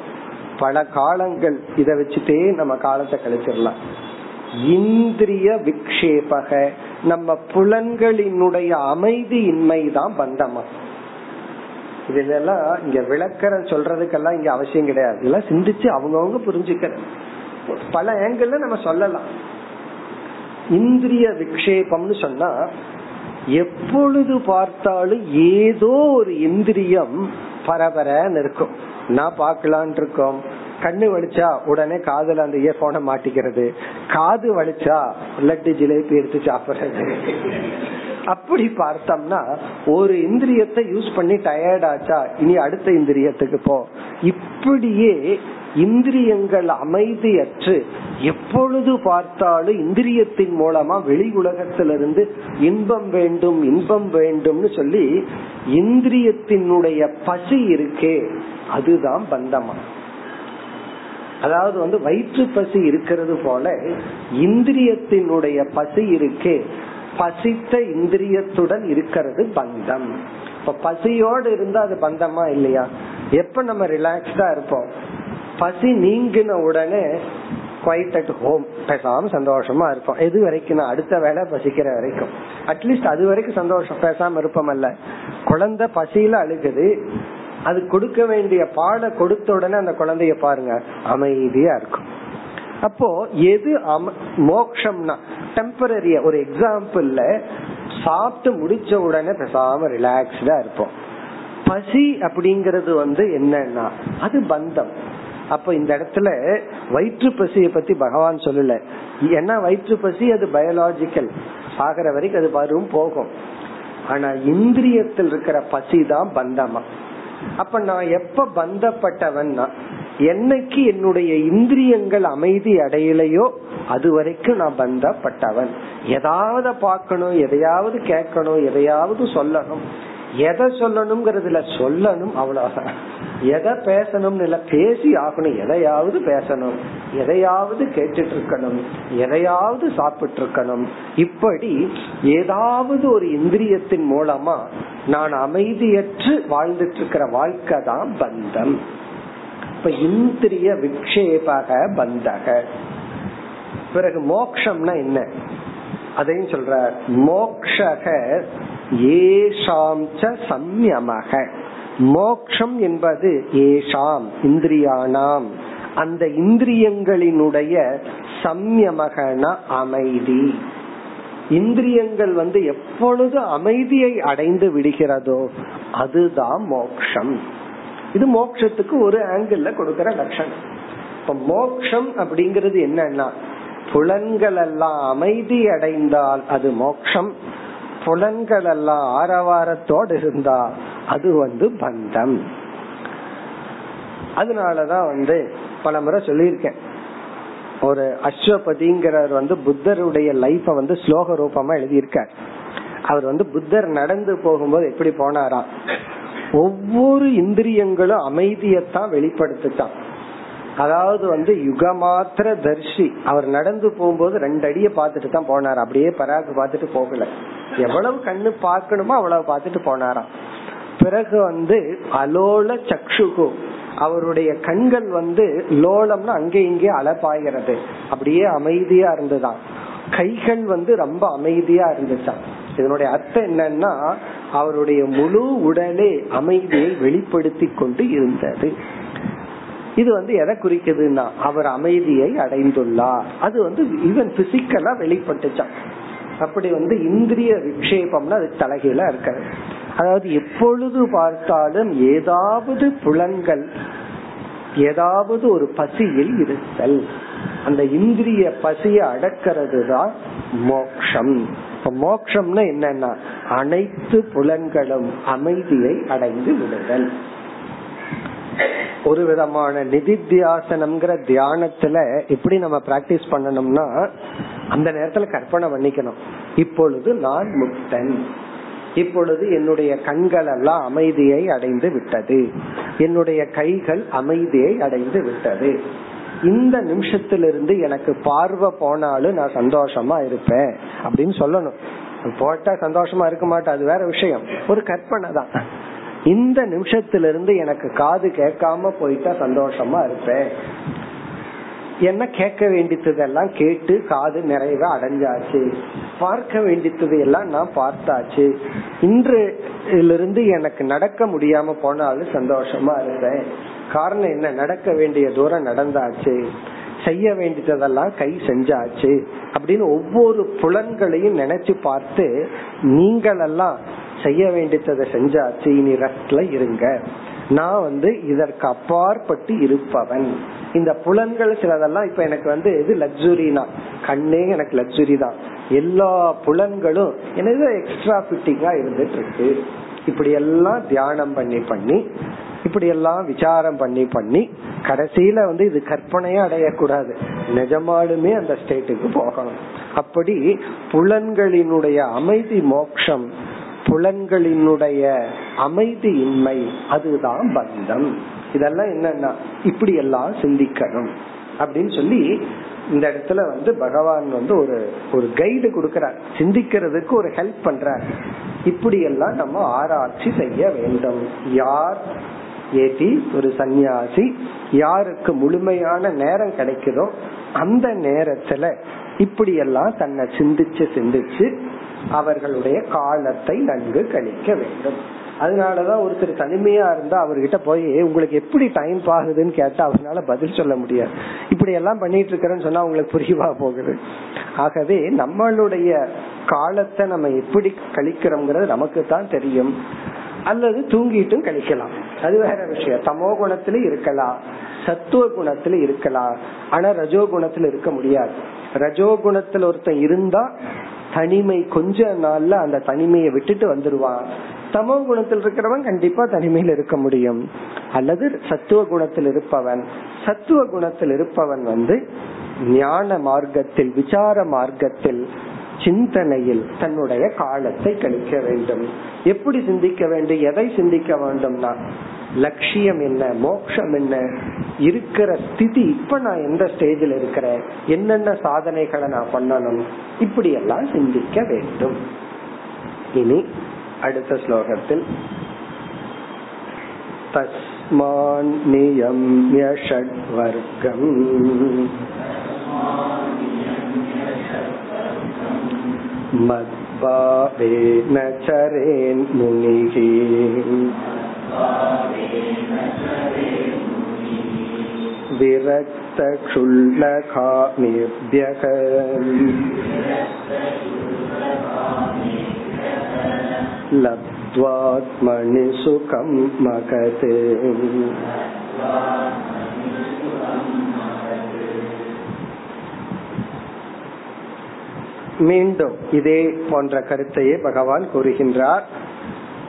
பல காலங்கள் இதை வச்சுட்டே நம்ம காலத்தை கழிச்சிடலாம். இந்திரிய விக்ஷேபக நம்ம புலன்களினுடைய அமைதியின்மை தான் பந்தமா. இதெல்லாம் இங்க விளக்கற சொல்றதுக்கெல்லாம் இங்க அவசியம் கிடையாது. இதெல்லாம் சிந்திச்சு அவங்கவுங்க புரிஞ்சுக்கிறது பல ஆங்கிள் நம்ம சொல்லலாம். இந்திரிய விக்ஷேபம்னு சொன்னா எப்பொழுது பார்த்தாலும் ஏதோ ஒரு இந்திரியம் பரபரன்னு இருக்கும். நான் பார்க்கலான் இருக்கோம். கண்ணு வலிச்சா உடனே காதுல அந்த இயர்போனை மாட்டிக்கிறது. காது வலிச்சா லட்டு ஜிலேபி எடுத்து சாப்பிடுறது. அப்படி பார்த்தோம்னா ஒரு இந்திரியத்தை யூஸ் பண்ணி டயர்ட் ஆச்சா இனி அடுத்த இந்திரியத்துக்கு போ. இப்படியே இந்திரியங்கள் அமைதியற்று எப்பொழுது பார்த்தாலும் இந்திரியத்தின் மூலமா வெளி உலகத்திலிருந்து இன்பம் வேண்டும் இன்பம் வேண்டும்னு சொல்லி இந்திரியத்தினுடைய பசி இருக்கே அதுதான் பந்தமா. அதாவது வந்து வயிற்று பசி இருக்கிறது போல இந்திரியத்தினுடைய பசி இருக்கே. பசித்த இந்திரியத்துடன் இருக்கிறது பந்தம். இப்ப பசியோடு இருந்தா அது பந்தமா இல்லையா? எப்ப நம்ம ரிலாக்ஸ்டா இருப்போம்? பசி நீங்கின உடனே குவைட் அட் ஹோம் பேசாம சந்தோஷமா இருப்போம். எது வரைக்கும்? நான் அடுத்த வேலை பசிக்கிற வரைக்கும். அட்லீஸ்ட் அது வரைக்கும் சந்தோஷம். பேசாம இருப்போம் அல்ல. குழந்தை பசியில அழுகுது. அது கொடுக்க வேண்டிய பாட கொடுத்த உடனே அந்த குழந்தைய பாருங்க அமைதியா இருக்கும். அப்போ எது மோக்ஷம்னா டெம்பரரிய ஒரு எக்ஸாம்பிள்ல சாப்பிட்டு முடிச்ச உடனே பேசாம ரிலாக்ஸ்டா இருப்போம். பசி அப்படிங்கறது வந்து என்னன்னா அது பந்தம். அப்ப இந்த இடத்துல வயிற்று பசியை பத்தி பகவான் சொல்லல. ஏன்னா வயிற்று பசி அது பயாலாஜிக்கல் ஆகிற வரைக்கும் அது வரும் போகும். ஆனா இந்திரியத்தில் இருக்கிற பசி தான் பந்தமா. அப்ப நான் எப்ப பந்தப்பட்டவன்னா என்னைக்கு என்னுடைய இந்திரியங்கள் அமைதி அடையலையோ அது வரைக்கும் நான் பந்தப்பட்டவன். எதாவது பார்க்கணும் எதையாவது கேட்கணும் எதையாவது சொல்லணும். எதை சொல்லணும்ங்கிறதுல சொல்லணும் அவ்வளவுதான். எதை பேசணும்னு இல்ல பேசி ஆகணும். எதையாவது பேசணும். எதையாவது கேட்டுட்டு இருக்கணும் எதையாவது சாப்பிட்டு இருக்கணும் இப்படி ஏதாவது ஒரு இந்திரியத்தின் மூலமா நான் அமைதியற்று வாழ்ந்துட்டு இருக்கிற வாழ்க்கை தான் பந்தம். இப்ப இந்திரிய விக்ஷேபக பந்தக. பிறகு மோக்ஷம்னா என்ன? அதையும் சொல்ற மோக்ஷக ஏஷாம் சம்யமக. மோக்ஷம் என்பது ஏஷாம் இந்திரியானாம். அந்த இந்திரியங்களினுடைய சம்யமகன அமைதி. இந்திரியங்கள் வந்து எப்பொழுது அமைதியை அடைந்து விடுகிறதோ அதுதான் மோக்ஷம். இது மோக்ஷத்துக்கு ஒரு ஆங்கிள் கொடுக்கிற லட்சணம். இப்ப மோக்ஷம் அப்படிங்கிறது என்னன்னா புலன்கள் எல்லாம் அமைதி அடைந்தால் அது மோக்ஷம். புலன்கள் எல்லாம் ஆரவாரத்தோடு இருந்தா அது வந்து பந்தம். அதனாலதான் வந்து பல முறை சொல்லியிருக்கேன். ஒரு அஸ்வபதிங்கிறவர் வந்து புத்தருடைய லைஃப வந்து ஸ்லோக ரூபமா எழுதியிருக்கார். அவர் வந்து புத்தர் நடந்து போகும்போது எப்படி போனாராம் ஒவ்வொரு இந்திரியங்களும் அமைதியத்தான் வெளிப்படுத்துட்டான். அதாவது வந்து யுகமாத்திர தர்ஷி அவர் நடந்து போகும்போது ரெண்டு அடியை பாத்துட்டு தான் போனார். அப்படியே பராக்கு பாத்துட்டு போகல. எவ்வளவு கண்ணு பார்க்கணுமோ அவ்வளவு பாத்துட்டு போனாராம். பிறகு வந்து அலோல சக்ஷுகு அவருடைய கண்கள் வந்து லோலம்னு அங்கே இங்கே அலப்பாகிறது. அப்படியே அமைதியா இருந்துதான். கைகள் வந்து ரொம்ப அமைதியா இருந்துச்சான் இதனுடைய அர்த்தம் என்னன்னா அவருடைய முழு உடலே அமைதியை வெளிப்படுத்தி கொண்டு இருந்தது. இது வந்து எதை குறிக்குதுன்னா அவர் அமைதியை அடைந்துள்ளார். அது வந்து ஈவன் பிசிக்கலா வெளிப்பட்டுச்சான் அப்படி வந்து இந்திரிய விக்ஷேபம்னா அது தலைகீழ இருக்காது. அதாவது எப்பொழுது பார்த்தாலும் ஏதாவது புலன்கள் ஏதாவது ஒரு பசியில் இருத்தல். அந்த இந்திரிய பசியை அடக்கிறது தான் மோக்ஷம் மோக்ஷம்னா என்னன்னா அனைத்து புலன்களும் அமைதியை அடைந்து விடுதல். ஒரு விதமான நிதித்தியாசனம்ங்கிற தியானத்துல எப்படி நம்ம பிராக்டிஸ் பண்ணணும்னா அந்த நேரத்துல கற்பனை பண்ணிக்கணும். இப்பொழுது நான் முக்தன். இப்பொழுது என்னுடைய கண்கள் எல்லாம் அமைதியை அடைந்து விட்டது. என்னுடைய கைகள் அமைதியை அடைந்து விட்டது. இந்த நிமிஷத்திலிருந்து எனக்கு பார்வை போனாலும் நான் சந்தோஷமா இருப்பேன் அப்படின்னு சொல்லணும். போட்டா சந்தோஷமா இருக்க மாட்டேன் அது வேற விஷயம். ஒரு கற்பனை தான். இந்த நிமிஷத்திலிருந்து எனக்கு காது கேட்காம போயிட்டா சந்தோஷமா இருப்பேன். என்ன கேட்க வேண்டியதெல்லாம் கேட்டு காது நிறைவா அடைஞ்சாச்சு. பார்க்க வேண்டியது எல்லாம் நான் பார்த்தாச்சு. இன்றிலிருந்து எனக்கு நடக்க முடியாம போனாலும் சந்தோஷமா இருப்பேன். காரணம் என்ன? நடக்க வேண்டிய தூரம் நடந்தாச்சு. செய்ய வேண்டியதெல்லாம் கை செஞ்சாச்சு. அப்படின்னு ஒவ்வொரு புலன்களையும் நினைச்சு பார்த்து நீங்களெல்லாம் செய்ய வேண்டியதை செஞ்சாச்சு இனி ரெஸ்ட்ல இருங்க. நான் வந்து இதற்கு அப்பாற்பட்டு இருப்பவன். இந்த புலன்கள் சிலதெல்லாம் இப்ப எனக்கு வந்து எது லக்ஸுரினா கண்ணே எனக்கு லக்ஸுரி தான். எல்லா புலன்களும் எனக்கு எக்ஸ்ட்ரா ஃபிட்டிங்கா இருந்துட்டு இருக்கு இப்படி எல்லாம் தியானம் பண்ணி பண்ணி இப்படி எல்லாம் விசாரம் பண்ணி பண்ணி கடைசியில வந்து இது கற்பனையே அடையக்கூடாது. நிஜமாலுமே அந்த ஸ்டேட்டுக்கு போகணும். அப்படி புலன்களினுடைய அமைதி மோக்ஷம் புலன்களினுடைய அமைதியின்மை அதுதான் பந்தம். இதெல்லாம் என்னன்னா இப்படி எல்லாம் சிந்திக்கணும். அப்படின்னு சொல்லி இந்த இடத்துல வந்து பகவான் வந்து ஒரு ஒரு கைடு கொடுக்கிறார். சிந்திக்கிறதுக்கு ஒரு ஹெல்ப் பண்றார். இப்படி எல்லாம் நம்ம ஆராய்ச்சி செய்ய வேண்டும். யார் ஏதி ஒரு சந்நியாசி யாருக்கு முழுமையான நேரம் கிடைக்குதோ அந்த நேரத்துல இப்படி எல்லாம் தன்னை சிந்திச்சு சிந்திச்சு அவர்களுடைய காலத்தை நன்கு கழிக்க வேண்டும். அதனாலதான் ஒருத்தர் தனிமையா இருந்தா அவர்கிட்ட போய் உங்களுக்கு எப்படி டைம் ஆகுதுன்னு கேட்டா அவனால பதில் சொல்ல முடியாது. இப்படி எல்லாம் பண்ணிட்டு இருக்கிறேன்னு சொன்னா உங்களுக்கு புரியவா போகுது. ஆகவே நம்மளுடைய காலத்தை நம்ம எப்படி கழிக்கிறோம்ங்கிறது நமக்கு தான் தெரியும். அல்லது தூங்கிட்டும் கழிக்கலாம். அது வேற விஷயம். தமோ குணத்துல இருக்கலாம். சத்துவ குணத்துல இருக்கலாம். ஆனா ரஜோ குணத்துல இருக்க முடியாது. ரஜோ குணத்துல ஒருத்தன் இருந்தா தனிமை கொஞ்ச நாள்ல அந்த தனிமையை விட்டுட்டு வந்துருவான். தமோ குணத்தில் இருக்கிறவன் கண்டிப்பா தனிமையில் இருக்க முடியும். அல்லது சத்துவ குணத்தில் இருப்பவன். சத்துவ குணத்தில் இருப்பவன் வந்து ஞான மார்க்கத்தில் விசார மார்க்கத்தில் சிந்தனையில் தன்னுடைய காலத்தை கழிக்க வேண்டும். எப்படி சிந்திக்க வேண்டும்? எதை சிந்திக்க வேண்டும்னா லட்சியம் என்ன மோக்ஷம் என்ன இருக்கிற ஸ்திதி இப்ப நான் எந்த ஸ்டேஜில் இருக்கிறேன் என்னென்ன சாதனைகளை நான் பண்ணணும் இப்படி எல்லாம் சிந்திக்க வேண்டும் இனி அடுத்த ஸ்லோகத்தில் தஸ்மான் நியம்ய ஷட்வர்க்கம் मद्भावेन चरेन् मुनिः विरक्तक्षुल्लकामेभ्यः लब्ध्वात्मनि सुखं मगते மீண்டும் இதே போன்ற கருத்தையே பகவான் கூறுகின்றார்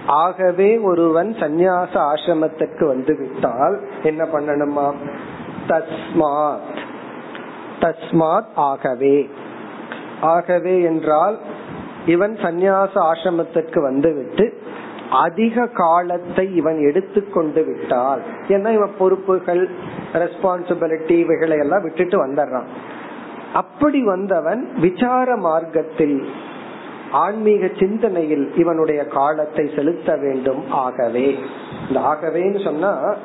ஆகவே ஒருவன் சந்நியாச ஆசிரமத்திற்கு வந்து விட்டால் என்ன பண்ணணுமா? தஸ்மாத். தஸ்மாத் ஆகவே. ஆகவே என்றால் இவன் சந்நியாச ஆசிரமத்திற்கு வந்துவிட்டு அதிக காலத்தை இவன் எடுத்துக்கொண்டு விட்டால் ஏன்னா இவன் பொறுப்புகள் ரெஸ்பான்சிபிலிட்டி இவைகளை எல்லாம் விட்டுட்டு வந்துடுறான். அப்படி வந்தவன் விசார மார்க்கத்தில் ஆன்மீக சிந்தனையில் இவனுடைய காலத்தை செலுத்த வேண்டும் ஆகவே. இந்த ஆகவேன்னு சொன்னா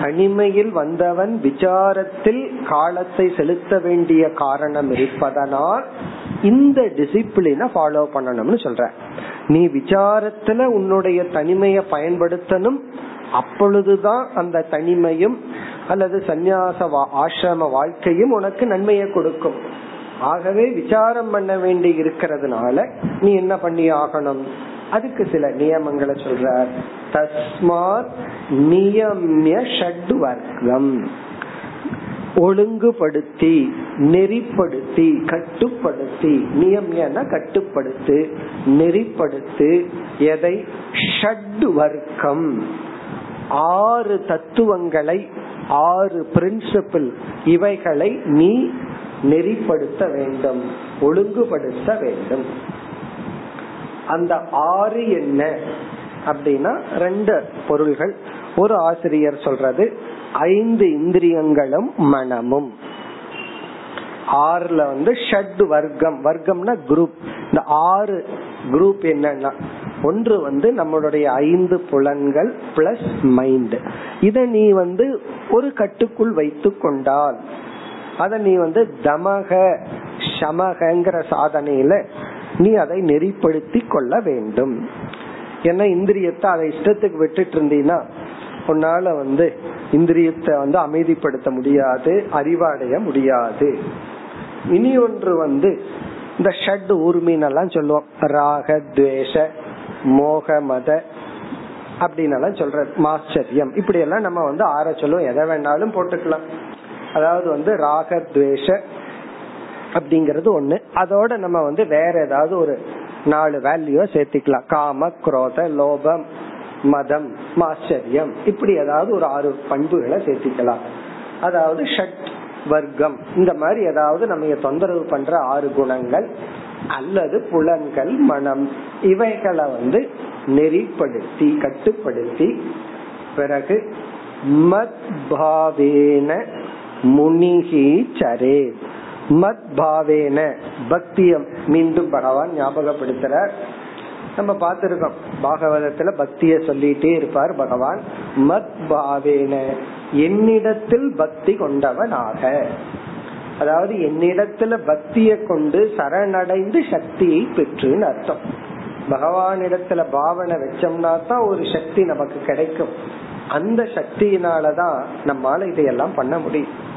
தனிமையில் வந்தவன் விசாரத்தில் காலத்தை செலுத்த வேண்டிய காரணம் இருப்பதனால் இந்த டிசிப்ளின ஃபாலோ பண்ணணும்னு சொல்ற. நீ விசாரத்துல உன்னுடைய தனிமையை பயன்படுத்தணும். அப்பொழுதுதான் அந்த தனிமையும் அல்லது சந்நியாச ஆசிரம வாழ்க்கையும் உனக்கு நன்மையை கொடுக்கும். ஆகவே விசாரம் பண்ண வேண்டி இருக்கிறதுனால நீ என்ன பண்ணி ஆகணும்? அதுக்கு சில நியமங்களை சொல்றார். தஸ்மாத் நியமிய ஷட் வர்க்கம் ஒழுங்குபடுத்தி நெறிப்படுத்தி கட்டுப்படுத்தி நியமியன கட்டுப்படுத்து நெறிப்படுத்து எதை? ஷட் வர்க்கம் ஆறு தத்துவங்களை ஆறு பிரின்சிபிள் இவைகளை நீ நெறிப்படுத்த வேண்டும் ஒழுங்குபடுத்த வேண்டும். அந்த ஆறு என்ன அப்படின்னா ரெண்டு பொருள்கள். ஒரு ஆசிரியர் சொல்றது ஐந்து இந்திரியங்களும் மனமும். ஆறுல வந்து ஷட் வர்க்கம். வர்க்கம்னா குரூப். இந்த ஆறு குரூப் என்னன்னா ஒன்று வந்து நம்மளுடைய ஐந்து புலன்கள் பிளஸ் மைண்ட். இத நீ வந்து ஒரு கட்டுக்குள் வைத்து கொண்டால் அத நீ வந்து தமக சமகங்கிற சாதனையில நீ அதை நெறிப்படுத்தி கொள்ள வேண்டும். ஏன்னா இந்திரியத்தை அதை இஷ்டத்துக்கு விட்டுட்டு இருந்தீங்கன்னா உன்னால வந்து இந்திரியத்தை வந்து அமைதிப்படுத்த முடியாது அறிவடைய முடியாது. இனி ஒன்று வந்து இந்த ஷட் ஊர்மீன் எல்லாம் சொல்லுவோம். ராக துவேஷ மோக மத அப்படின்னு சொல்ற மாச்சரியம். இப்படி எல்லாம் நம்ம வந்து ஆற சொல்லுவோம். எதை வேணாலும் போட்டுக்கலாம். அதாவது வந்து ராகத்வேஷ அப்படிங்கறது ஒண்ணு. அதோட நம்ம வந்து வேற ஏதாவது ஒரு நாலு வேல்யூ சேர்த்திக்கலாம். காம குரோத லோபம் மதம் மாச்சரியம் இப்படி ஏதாவது ஒரு ஆறு பண்புகளை சேர்த்திக்கலாம். அதாவது ஷட் வர்க்கம். இந்த மாதிரி ஏதாவது நம்ம தொந்தரவு பண்ற ஆறு குணங்கள் அல்லது புலன்கள் மனம். இவைகளை வந்து நெறிப்படுத்தி கட்டுப்படுத்தி பிறகு மத் பாவேன முனிகி சரே. மத் பாவேன பக்தியம். மீண்டும் பகவான் ஞாபகப்படுத்துறார். நம்ம பார்த்திருக்கோம். பாகவதத்துல பக்திய சொல்லிட்டே இருப்பார் பகவான். மத் பாவேன என்னிடத்தில் பக்தி கொண்டவனாக. அதாவது என்னிடத்துல பக்திய கொண்டு சரணடைந்து சக்தியை பெற்றுன்னு அர்த்தம். பகவானிடத்துல பாவனை வச்சோம்னா தான் ஒரு சக்தி நமக்கு கிடைக்கும். அந்த சக்தியினாலதான் நம்மால இதையெல்லாம் பண்ண முடியும்.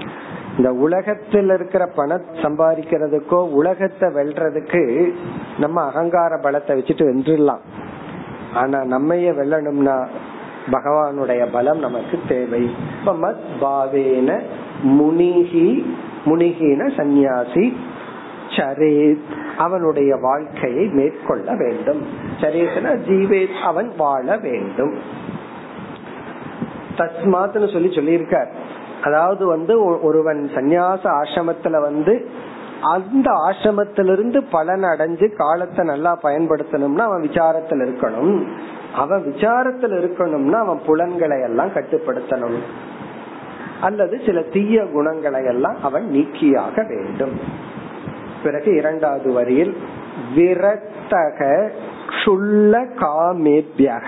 இந்த உலகத்தில் இருக்கிற பணம் சம்பாதிக்கிறதுக்கோ உலகத்தை வெல்றதுக்கு நம்ம அகங்கார பலத்தை வச்சுட்டு வென்றுடலாம். ஆனா நம்மைய வெல்லணும்னா பகவானுடைய பலம் நமக்கு தேவை. மத் பாவேன முனிகி முனிகின சந்நியாசி சரேத். அவனுடைய வாழ்க்கையை மேற்கொள்ள வேண்டும். சரேத்னா ஜீவேத் அவன் வாழ வேண்டும். தஸ்மாத்னு சொல்லி சொல்லியிருக்கார். அதாவது வந்து ஒருவன் சந்நியாச ஆசிரமத்துல வந்து அந்த ஆசிரமத்திலிருந்து பலன் அடைஞ்சு காலத்தை நல்லா பயன்படுத்தணும்னா அவன் விசாரத்துல இருக்கணும். அவன் விசாரத்துல இருக்கணும்னா அவன் புலன்களை எல்லாம் கட்டுப்படுத்தணும். அல்லது சில தீய குணங்களை எல்லாம் அவன் நீக்கியாக வேண்டும். பிறகு இரண்டாவது வரியில் விரத்தக சுள்ள காமேபியக.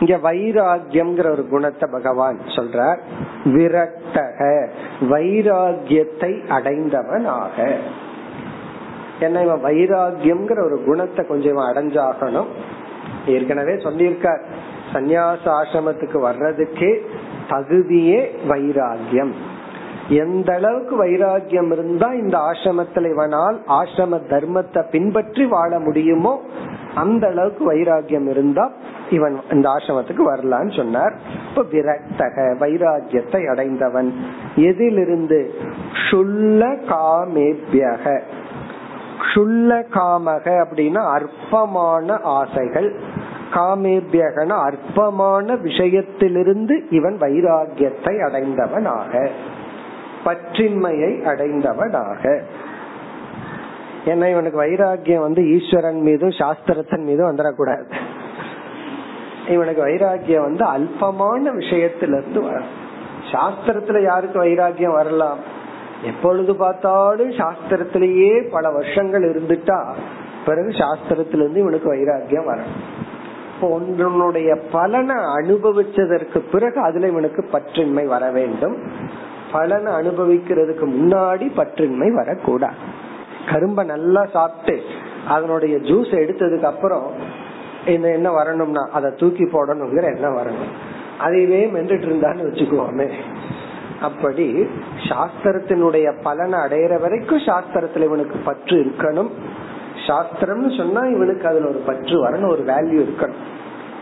இங்க வைராகியம்ங்கிற ஒரு குணத்தை பகவான் சொல்றார். விரட்டக வைராகியத்தை அடைந்தவன் ஆக என்ன இவன் வைராகியம்ங்கிற ஒரு குணத்தை கொஞ்சம் அடைஞ்சாகணும். ஏற்கனவே சொல்லியிருக்கார் சந்நியாச ஆசிரமத்துக்கு வர்றதுக்கே தகுதியே வைராகியம் எந்த அளவுக்கு வைராகியம் இருந்தா இந்த ஆசிரமத்தில் இவனால் ஆசிரம தர்மத்தை பின்பற்றி வாழ முடியுமோ அந்த அளவுக்கு வைராகியம் இருந்தா இவன் இந்த ஆசிரமத்துக்கு வரலான்னு சொன்னார். இப்ப விரக்தக வைராகியத்தை அடைந்தவன். எதிலிருந்து? சுள்ள காமேபியக. சுல்ல காமக அப்படின்னா அற்பமான ஆசைகள். காமேபியகன அற்பமான விஷயத்திலிருந்து இவன் வைராகியத்தை அடைந்தவனாக. பற்றின்மையை அடைந்தவனாக. ஏன்னா இவனுக்கு வைராகியம் வந்து ஈஸ்வரன் மீதும் சாஸ்திரத்தின் மீதும் வந்துடக்கூடாது இவனுக்கு வைராகியம் வந்து அல்பமான விஷயத்திலிருந்து வரும். சாஸ்திரத்துல யாருக்கு வைராகியம் வரலாம்? எப்பொழுது பார்த்தாலும் சாஸ்திரத்திலேயே பல வருஷங்கள் இருந்துட்டா பிறகு சாஸ்திரத்திலிருந்து இவனுக்கு வைராகியம் வரும். இப்போ பலனை அனுபவிச்சதற்கு பிறகு அதுல இவனுக்கு பற்றின்மை வர வேண்டும். பலனை அனுபவிக்கிறதுக்கு முன்னாடி பற்றின்மை வரக்கூடாது. கரும்ப நல்லா சாப்பிட்டு அதனுடைய ஜூஸ் எடுத்ததுக்கு அப்புறம் இந்த என்ன வரணும்னா அதை தூக்கி போடணுங்கிற என்ன வரணும். அதையவே மென்றுட்டு இருந்தான்னு வச்சுக்குவோமே. அப்படி சாஸ்திரத்தினுடைய பலனை அடையிற வரைக்கும் சாஸ்திரத்துல இவனுக்கு பற்று இருக்கணும். சாஸ்திரம்னு சொன்னா இவனுக்கு அதுல ஒரு பற்று வரணும் ஒரு வேல்யூ இருக்கணும்.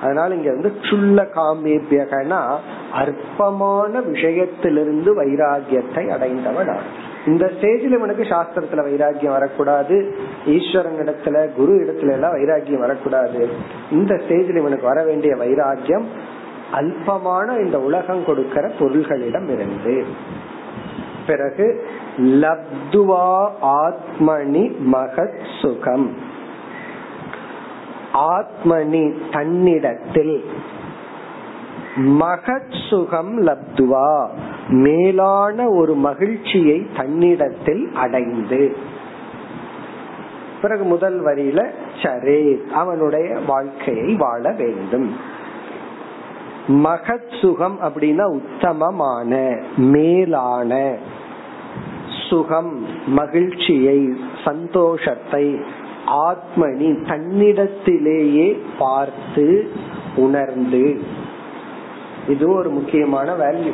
அதனால இங்க வந்து சுள்ள காமேபியகனா அற்பமான விஷயத்திலிருந்து வைராகியத்தை அடைந்தவன் இந்த ஸ்டேஜில் இவனுக்கு சாஸ்திரத்துல வைராகியம் வரக்கூடாது. ஈஸ்வரன் இடத்துல குரு இடத்துல எல்லாம் வைராகியம் வரக்கூடாது. இந்த ஸ்டேஜில் இவனுக்கு வர வேண்டிய வைராகியம் அல்பமான இந்த உலகம் கொடுக்கிற பொருள்களிடம் இருந்து. பிறகு லப்துவா ஆத்மனி மகத் சுகம். ஆத்மனி தன்னிடத்தில் மகத் சுகம் லப்துவா. மேலான ஒரு மகிழ்ச்சியை தன்னிடத்தில் அடைந்து. பிறகு முதல் வரியில சரே அவனுடைய வாழ்க்கையை வாழ வேண்டும். மகத் சுகம் அப்படின்னா உத்தமமான மேலான சுகம் மகிழ்ச்சியை சந்தோஷத்தை ஆத்மனி தன்னிடத்திலேயே பார்த்து உணர்ந்து. இது ஒரு முக்கியமான வேல்யூ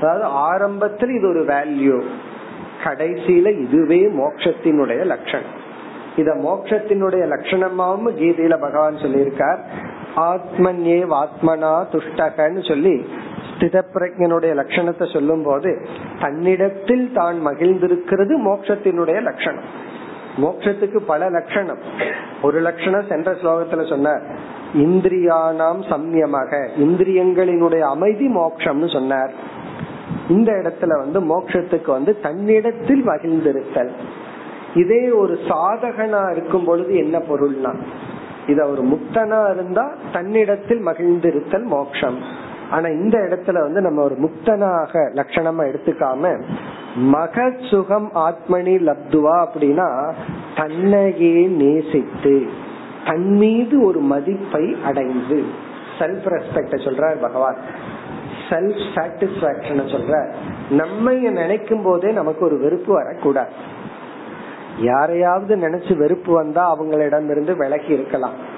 அதாவது ஆரம்பத்தில் இது ஒரு வேல்யூ கடைசியில இதுவே மோட்சத்தினுடைய லட்சணம். இத மோட்சத்தினுடைய லட்சணமாவும் கீதையில பகவான் சொல்லியிருக்கார். ஆத்மன்யே ஆத்மனா துஷ்டகன்னு சொல்லி ஸ்தித பிரஜனுடைய லட்சணத்தை சொல்லும் போது தன்னிடத்தில் தான் மகிழ்ந்திருக்கிறது மோட்சத்தினுடைய லட்சணம். மோட்சத்துக்கு பல லட்சணம். ஒரு லட்சணம் சென்ற ஸ்லோகத்துல சொன்னார். இந்திரியானாம் சம்யமாக. இந்திரியங்களினுடைய அமைதி மோட்சம்னு சொன்னார். இந்த இடத்துல வந்து மோட்சத்துக்கு வந்து தன்னிடத்தில் மகிழ்ந்திருத்தல். இதே ஒரு சாதகனா இருக்கும் பொழுது என்ன பொருள்னா இத ஒரு முக்தனா இருந்தா தன்னிடத்தில் மகிழ்ந்திருத்தல் மோக்ஷம் ஆனா இந்த இடத்துல வந்து நம்ம ஒரு முக்தனாக லட்சணமா எடுத்துக்காம மகசுகம் ஆத்மனி லப்துவா அப்படின்னா தன்னையே நேசித்து தன் மீது ஒரு மதிப்பை அடைந்து. செல்ஃப் ரெஸ்பெக்ட சொல்றார் பகவான். செல்ஃப் சாட்டிஸ்பாக்சன் சொல்ற நம்ம நினைக்கும் போதே நமக்கு ஒரு வெறுப்பு வரக்கூடாது. யாரையாவது நினைச்சு வெறுப்பு வந்தா அவங்களிடம் இருந்து விலகி இருக்கலாம்.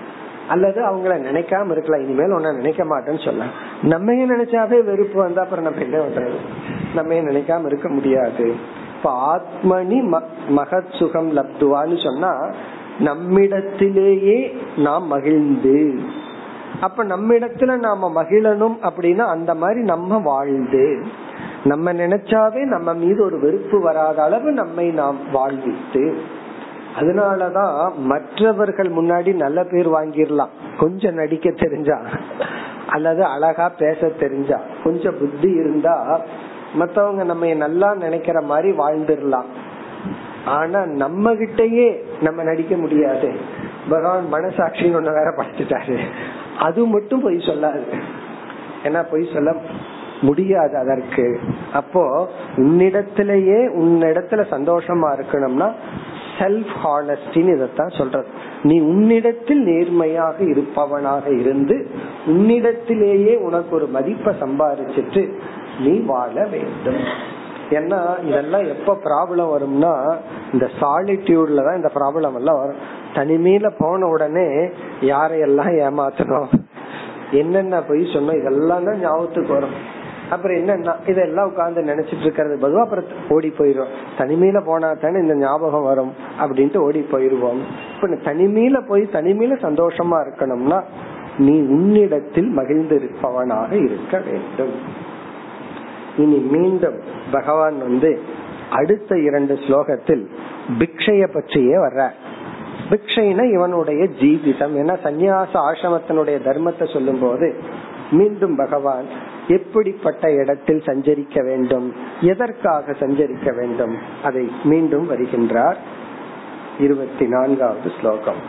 அல்லது அவங்கள நினைக்காம இருக்கலாம். இனிமேல் உன்ன நினைக்க மாட்டேன்னு சொல்ல. நம்ம நினைச்சாவே வெறுப்பு வந்தா அப்புறம் நம்ம என்ன பண்றது? நம்ம நினைக்காம இருக்க முடியாது. இப்ப ஆத்மனி மகத் சுகம் லப்துவான்னு சொன்னா நம்மிடத்திலேயே நாம் மகிழ்ந்து. அப்ப நம்மிடத்துல நாம மகிழணும் அப்படின்னா அந்த மாதிரி நம்ம வாழ்ந்து. நம்ம நினைச்சாவே நம்ம மீது ஒரு வெறுப்பு வராத அளவு நம்மை நாம் வாழ்வித்து. அதனாலதான் மற்றவர்கள் முன்னாடி நல்ல பேர் வாங்கிடலாம். கொஞ்சம் நடிக்க தெரிஞ்சா அல்லது அழகா பேச தெரிஞ்சா கொஞ்சம் புத்தி இருந்தா மத்தவங்க நம்ம நல்லா நினைக்கிற மாதிரி வாழ்ந்துடலாம். ஆனா நம்ம கிட்டயே நம்ம நடிக்க முடியாது. பகவான் மனசாட்சின்னு ஒண்ணு வேற படிச்சுட்டாரு. அது மட்டும் பொய் சொல்லாது. ஏன்னா பொய் சொல்ல முடியாது அதற்கு. அப்போ உன்னிடத்திலேயே உன்னிடத்துல சந்தோஷமா இருக்கணும்னா செல்ஃப் ஹானஸ்டின்னு இதத்தான் சொல்றது. நீ உன்னிடத்தில் நேர்மையாக இருப்பவனாக இருந்து உன்னிடத்திலேயே உனக்கு ஒரு மதிப்பை சம்பாதிச்சிட்டு நீ வாழ வேண்டும். ஏன்னா இதெல்லாம் எப்ப ப்ராப்ளம் வரும்னா இந்த சாலிடியூட்ல தான் இந்த ப்ராப்ளம் எல்லாம் வரும். தனிமையில போன உடனே யாரையெல்லாம் ஏமாத்தணும்? என்னென்ன பொய் சொன்னோம்? இதெல்லாம் தான் ஞாபகத்துக்கு வரும். அப்புறம் என்னன்னா இதெல்லாம் உட்கார்ந்து நினைச்சிட்டு இருக்கிறது பதுவா அப்புறம் ஓடி போயிடும் தனிமையில போனா தானே இந்த ஞாபகம் வரும் அப்படின்ட்டு ஓடி போயிருவோம். இப்ப தனிமையில போய் தனிமையில சந்தோஷமா இருக்கணும்னா நீ உன்னிடத்தில் மகிழ்ந்து இருப்பவனாக இருக்க வேண்டும். இனி மீண்டும் பகவான் வந்து அடுத்த இரண்டு ஸ்லோகத்தில் பிக்ஷைய பற்றியே வர்ற பிக்ஷைனா இவனுடைய ஜீவிதம். ஏன்னா சந்நியாச ஆசிரமத்தினுடைய தர்மத்தை சொல்லும் போது மீண்டும் பகவான் எப்படிப்பட்ட இடத்தில் சஞ்சரிக்க வேண்டும்? எதற்காக சஞ்சரிக்க வேண்டும்? அதை மீண்டும் வருகின்றார். இருபத்தி நான்காவது ஸ்லோகம்.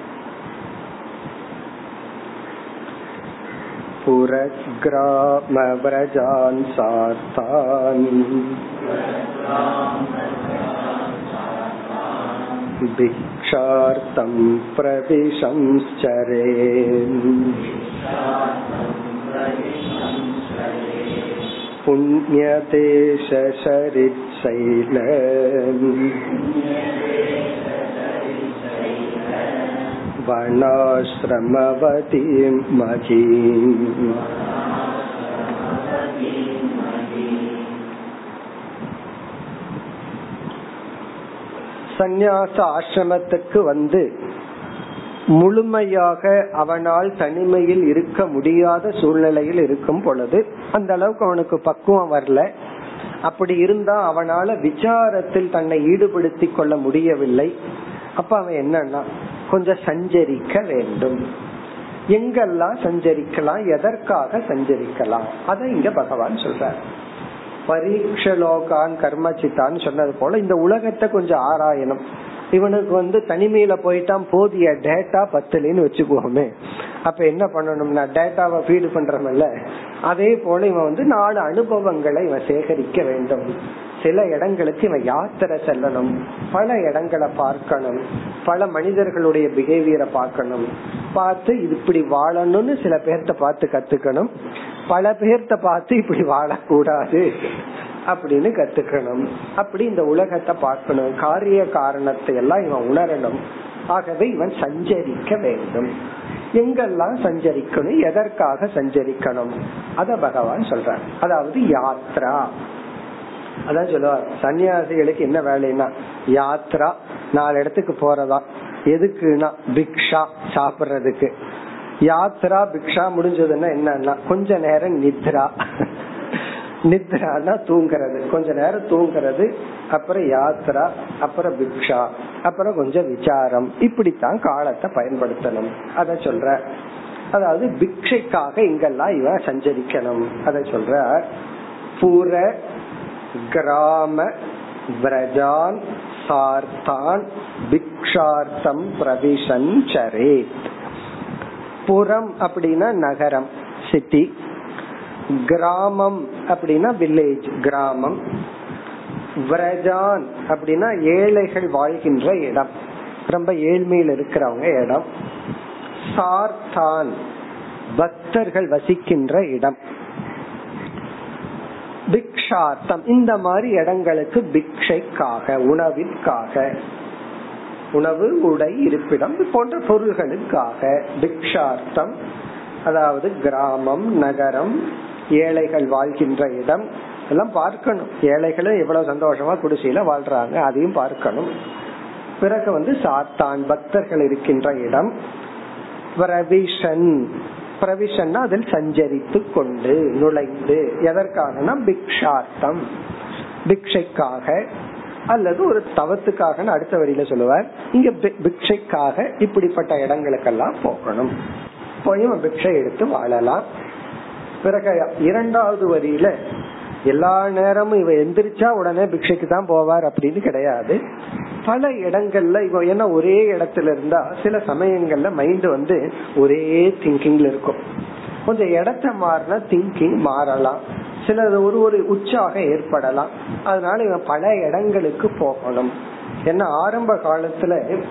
पुरग्रामव्रजान् सार्तान् भिक्षार्थं प्रविशंश्चरे पुण्यदेशशरित्शैल वनाश्रमवतीं महीम् சந்நியாச ஆசிரமத்துக்கு வந்து முழுமையாக அவனால் தனிமையில் இருக்க முடியாத சூழ்நிலையில் இருக்கும் பொழுது அந்த அளவுக்கு அவனுக்கு பக்குவம் வரல அப்படி இருந்தா அவனால விசாரத்தில் தன்னை ஈடுபடுத்தி கொள்ள முடியவில்லை அப்ப அவன் என்னன்னா கொஞ்சம் சஞ்சரிக்க வேண்டும். எங்கெல்லாம் சஞ்சரிக்கலாம் எதற்காக சஞ்சரிக்கலாம்? அதை இங்க பகவான் சொல்றார். பரீட்சலோகான் கர்மச்சித்தான்னு சொன்னது போல இந்த உலகத்தை கொஞ்சம் ஆராயணும். இவனுக்கு வந்து தனிமையில போயிட்டான் போதிய டேட்டா பத்தலின்னு வச்சுக்குவோமே அப்ப என்ன பண்ணணும்னா டேட்டாவை ஃபீடு பண்றமல்ல அதே போல இவன் வந்து நாலு அனுபவங்களை இவன் சேகரிக்க வேண்டும். சில இடங்களுக்கு இவன் யாத்திரை செல்லணும்? பல இடங்களை பார்க்கணும். பல மனிதர்களுடைய பிஹேவியரை பார்க்கணும். பார்த்து இப்படி வாழணும்னு சில பேர்த்த பார்த்து கத்துக்கணும். பல பேர்த்த பார்த்து இப்படி வாழக்கூடாது அப்படின்னு கத்துக்கணும். அப்படி இந்த உலகத்தை பார்க்கணும். காரிய காரணத்தை எல்லாம் இவன் உணரணும். ஆகவே இவன் சஞ்சரிக்க வேண்டும். எங்கெல்லாம் சஞ்சரிக்கணும்? எதற்காக சஞ்சரிக்கணும்? அத பகவான் சொல்றான் அதாவது யாத்ரா. அதான் சொல்லுவார் சன்னியாசிகளுக்கு என்ன வேலைன்னா யாத்ரா நாலு இடத்துக்கு போறதா. எதுக்குன்னா பிக்ஷா சாப்பிடுறதுக்கு. யாத்ரா பிக்ஷா முடிஞ்சதுன்னா என்னன்னா கொஞ்ச நேரம் நித்ரா. நித்ரானா தூங்குறது. கொஞ்ச நேரம் தூங்குறது அப்புறம் யாத்ரா அப்புறம் பிக்ஷா அப்புறம் கொஞ்சம் விசாரம். இப்படித்தான் காலத்தை பயன்படுத்தணும். அத சொல்ற. அதாவது பிக்ஷைக்காக இங்கெல்லாம் இவன் சஞ்சரிக்கணும். அத சொல்ற. புற கிராம விரஜான் சார்த்தான் பிக்ஷார்த்தம் பிரவிசஞ்சரேத் புறம் அப்படின்னா நகரம் சிட்டி கிராமம் அப்படின்னா வில்லேஜ் கிராமம். விரஜான் அப்படின்னா ஏழைகள் வாழ்கின்ற இடம். ரொம்ப ஏழ்மையில் இருக்கிறவங்க இடம். சார்தான் பக்தர்கள் வசிக்கின்ற இடம். பிக்ஷார்த்தம் இந்த மாதிரி இடங்களுக்கு பிக்ஷைக்காக உணவிற்காக உணவு உடை இருப்பிடம் போன்ற பொருள்களுக்காக பிக்ஷார்த்தம். அதாவது கிராமம் நகரம் ஏழைகள் வாழ்கின்ற இடம் எல்லாம் பார்க்கணும். ஏழைகளும் எவ்வளவு சந்தோஷமா குடிசையில வாழ்றாங்க அதையும் பார்க்கணும். பிறகு வந்து சாத்தான் பக்தர்கள் இருக்கின்ற இடம். பிரவிஷன் பிரவிஷன் அதில் சஞ்சரித்து கொண்டு நுழைந்து எதற்காகனா பிக்ஷார்த்தம். பிக்ஷைக்காக அல்லது ஒரு தவத்துக்காக அடுத்த வரியில சொல்லுவார். இங்க பிக்ஷைக்காக இப்படிப்பட்ட இடங்களுக்கெல்லாம் போகணும். போய் பிக்ஷை எடுத்து வாழலாம். பிறகு இரண்டாவது வரியில எல்லா நேரமும் இவ எந்திரிச்சா உடனே பிக்ஷைக்கு தான் போவார் அப்படின்னு கிடையாது. பல இடங்கள்ல இவ என்ன ஒரே இடத்துல இருந்தா சில சமயங்கள்ல மைண்ட் வந்து ஒரே திங்கிங்ல இருக்கும். கொஞ்சம் இடத்த மாறினா திங்கிங் மாறலாம். சில ஒரு ஒரு உற்சாகம் ஏற்படலாம். அதனால இவன் பல இடங்களுக்கு போகணும். ஏன்னா ஆரம்ப காலத்துல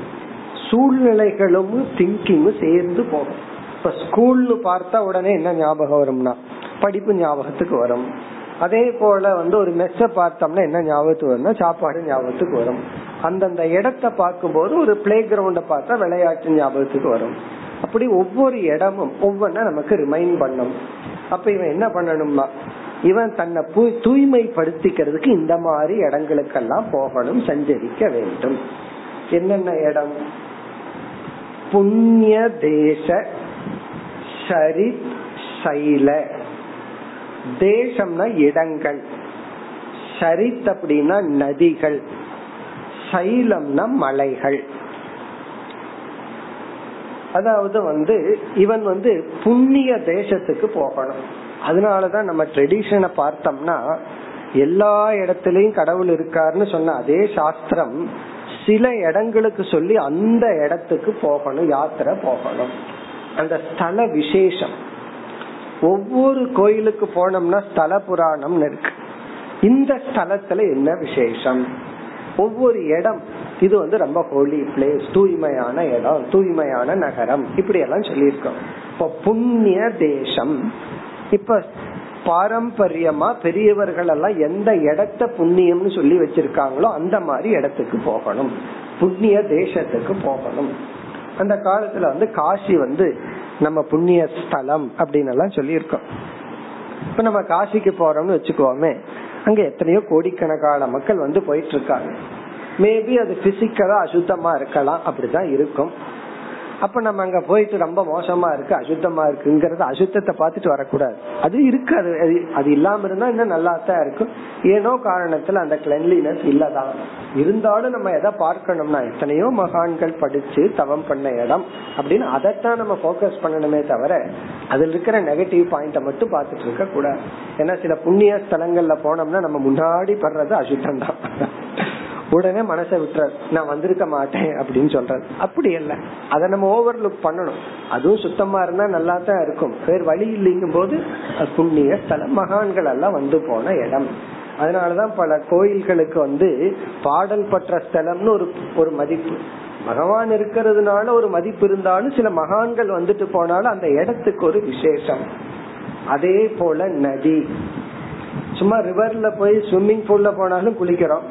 சூழ்நிலைகளும் திங்கிங்கும் சேர்ந்து போகும். இப்ப ஸ்கூல்னு பார்த்தா உடனே என்ன ஞாபகம் வரும்னா? படிப்பு ஞாபகத்துக்கு வரும். அதே போல வந்து ஒரு மெஸ்ஸ பார்த்தோம்னா என்ன ஞாபகத்துக்கு வரும்னா சாப்பாடு ஞாபகத்துக்கு வரும். அந்தந்த இடத்த பார்க்கும்போது ஒரு பிளே கிரவுண்ட பார்த்தா விளையாட்டு ஞாபகத்துக்கு வரும். அப்படி ஒவ்வொரு இடமும் ஒவ்வொன்னா நமக்கு ரிமைண்ட் பண்ணும். அப்ப இவன் என்ன பண்ணணும்னா இவன் தன்னை தூய்மைப்படுத்திக்கிறதுக்கு இந்த மாதிரி இடங்களுக்கெல்லாம் போகணும் சஞ்சரிக்க வேண்டும். என்னென்ன இடம்? புண்ணிய தேச சரித் சைல. தேசம்னா இடங்கள். சரித் அப்படின்னா நதிகள். சைலம்னா மலைகள். அதாவது வந்து இவன் வந்து புண்ணிய தேசத்துக்கு போகணும். அதனாலதான் நம்ம ட்ரெடிஷனை பார்த்தோம்னா எல்லா இடத்துலயும் கடவுள் இருக்காருன்னு சொன்ன அதே சாஸ்திரம் சில இடங்களுக்கு சொல்லி அந்த இடத்துக்கு போகணும் யாத்திரை போகணும். அந்த ஸ்தல விசேஷம். ஒவ்வொரு கோயிலுக்கு போனோம்னா ஸ்தல புராணம்னு இருக்கு. இந்த ஸ்தலத்துல என்ன விசேஷம்? ஒவ்வொரு இடம். இது வந்து ரொம்ப ஹோலி பிளேஸ் தூய்மையான இடம் தூய்மையான நகரம். இப்படி எல்லாம் சொல்லியிருக்கோம். இப்போ புண்ணிய தேசம். இப்ப பாரம்பரியமா பெரியவர்கள் எல்லாம் எந்த இடத்த புண்ணியம்னு சொல்லி வச்சிருக்காங்களோ அந்த மாதிரி இடத்துக்கு போகணும். புண்ணிய தேசத்துக்கு போகணும். அந்த காலத்துல வந்து காசி வந்து நம்ம புண்ணிய ஸ்தலம் அப்படின்னு எல்லாம் சொல்லியிருக்கோம். இப்ப நம்ம காசிக்கு போறோம்னு வச்சுக்கோமே அங்க எத்தனையோ கோடிக்கணக்கான மக்கள் வந்து போயிட்டு இருக்காங்க. மேபி அது பிசிக்கலா அசுத்தமா இருக்கலாம் அப்படிதான் இருக்கும். அப்ப நம்ம அங்க போயிட்டு ரொம்ப மோசமா இருக்கு அசுத்தமா இருக்குங்கிறது அசுத்தத்தை பார்த்துட்டு வரக்கூடாது. அது இருக்கு அது அது இல்லாம இருந்தா இன்னும் நல்லா தான் இருக்கும். ஏனோ காரணத்துல அந்த கிளென்லினஸ் இல்லதான். இருந்தாலும் நம்ம எதை பார்க்கணும்னா எத்தனையோ மகான்கள் படிச்சு தவம் பண்ண இடம் அப்படின்னு அதைத்தான் நம்ம போக்கஸ் பண்ணணுமே தவிர அதுல இருக்கிற நெகட்டிவ் பாயிண்ட மட்டும் பார்த்துட்டு இருக்க கூடாது ஏன்னா சில புண்ணிய ஸ்தலங்கள்ல போனோம்னா நம்ம முன்னாடி படுறது அசுத்தம் தான் உடனே மனசை விட்டுறாரு. நான் வந்திருக்க மாட்டேன் அப்படின்னு சொல்றாரு. அப்படி இல்ல. அதை நம்ம ஓவர் லுக் பண்ணணும். அதுவும் சுத்தமா இருந்தா நல்லா தான் இருக்கும். வேறு வழி இல்லைங்கும் போது புண்ணிய ஸ்தலம் மகான்கள் எல்லாம் வந்து போன இடம். அதனாலதான் பல கோயில்களுக்கு வந்து பாடல் பற்ற ஸ்தலம்னு ஒரு ஒரு மதிப்பு. பகவான் இருக்கிறதுனால ஒரு மதிப்பு இருந்தாலும் சில மகான்கள் வந்துட்டு போனாலும் அந்த இடத்துக்கு ஒரு விசேஷம். அதே போல நதி. சும்மா ரிவர்ல போய் ஸ்விம்மிங் பூல்ல போனாலும் குளிக்கிறோம்.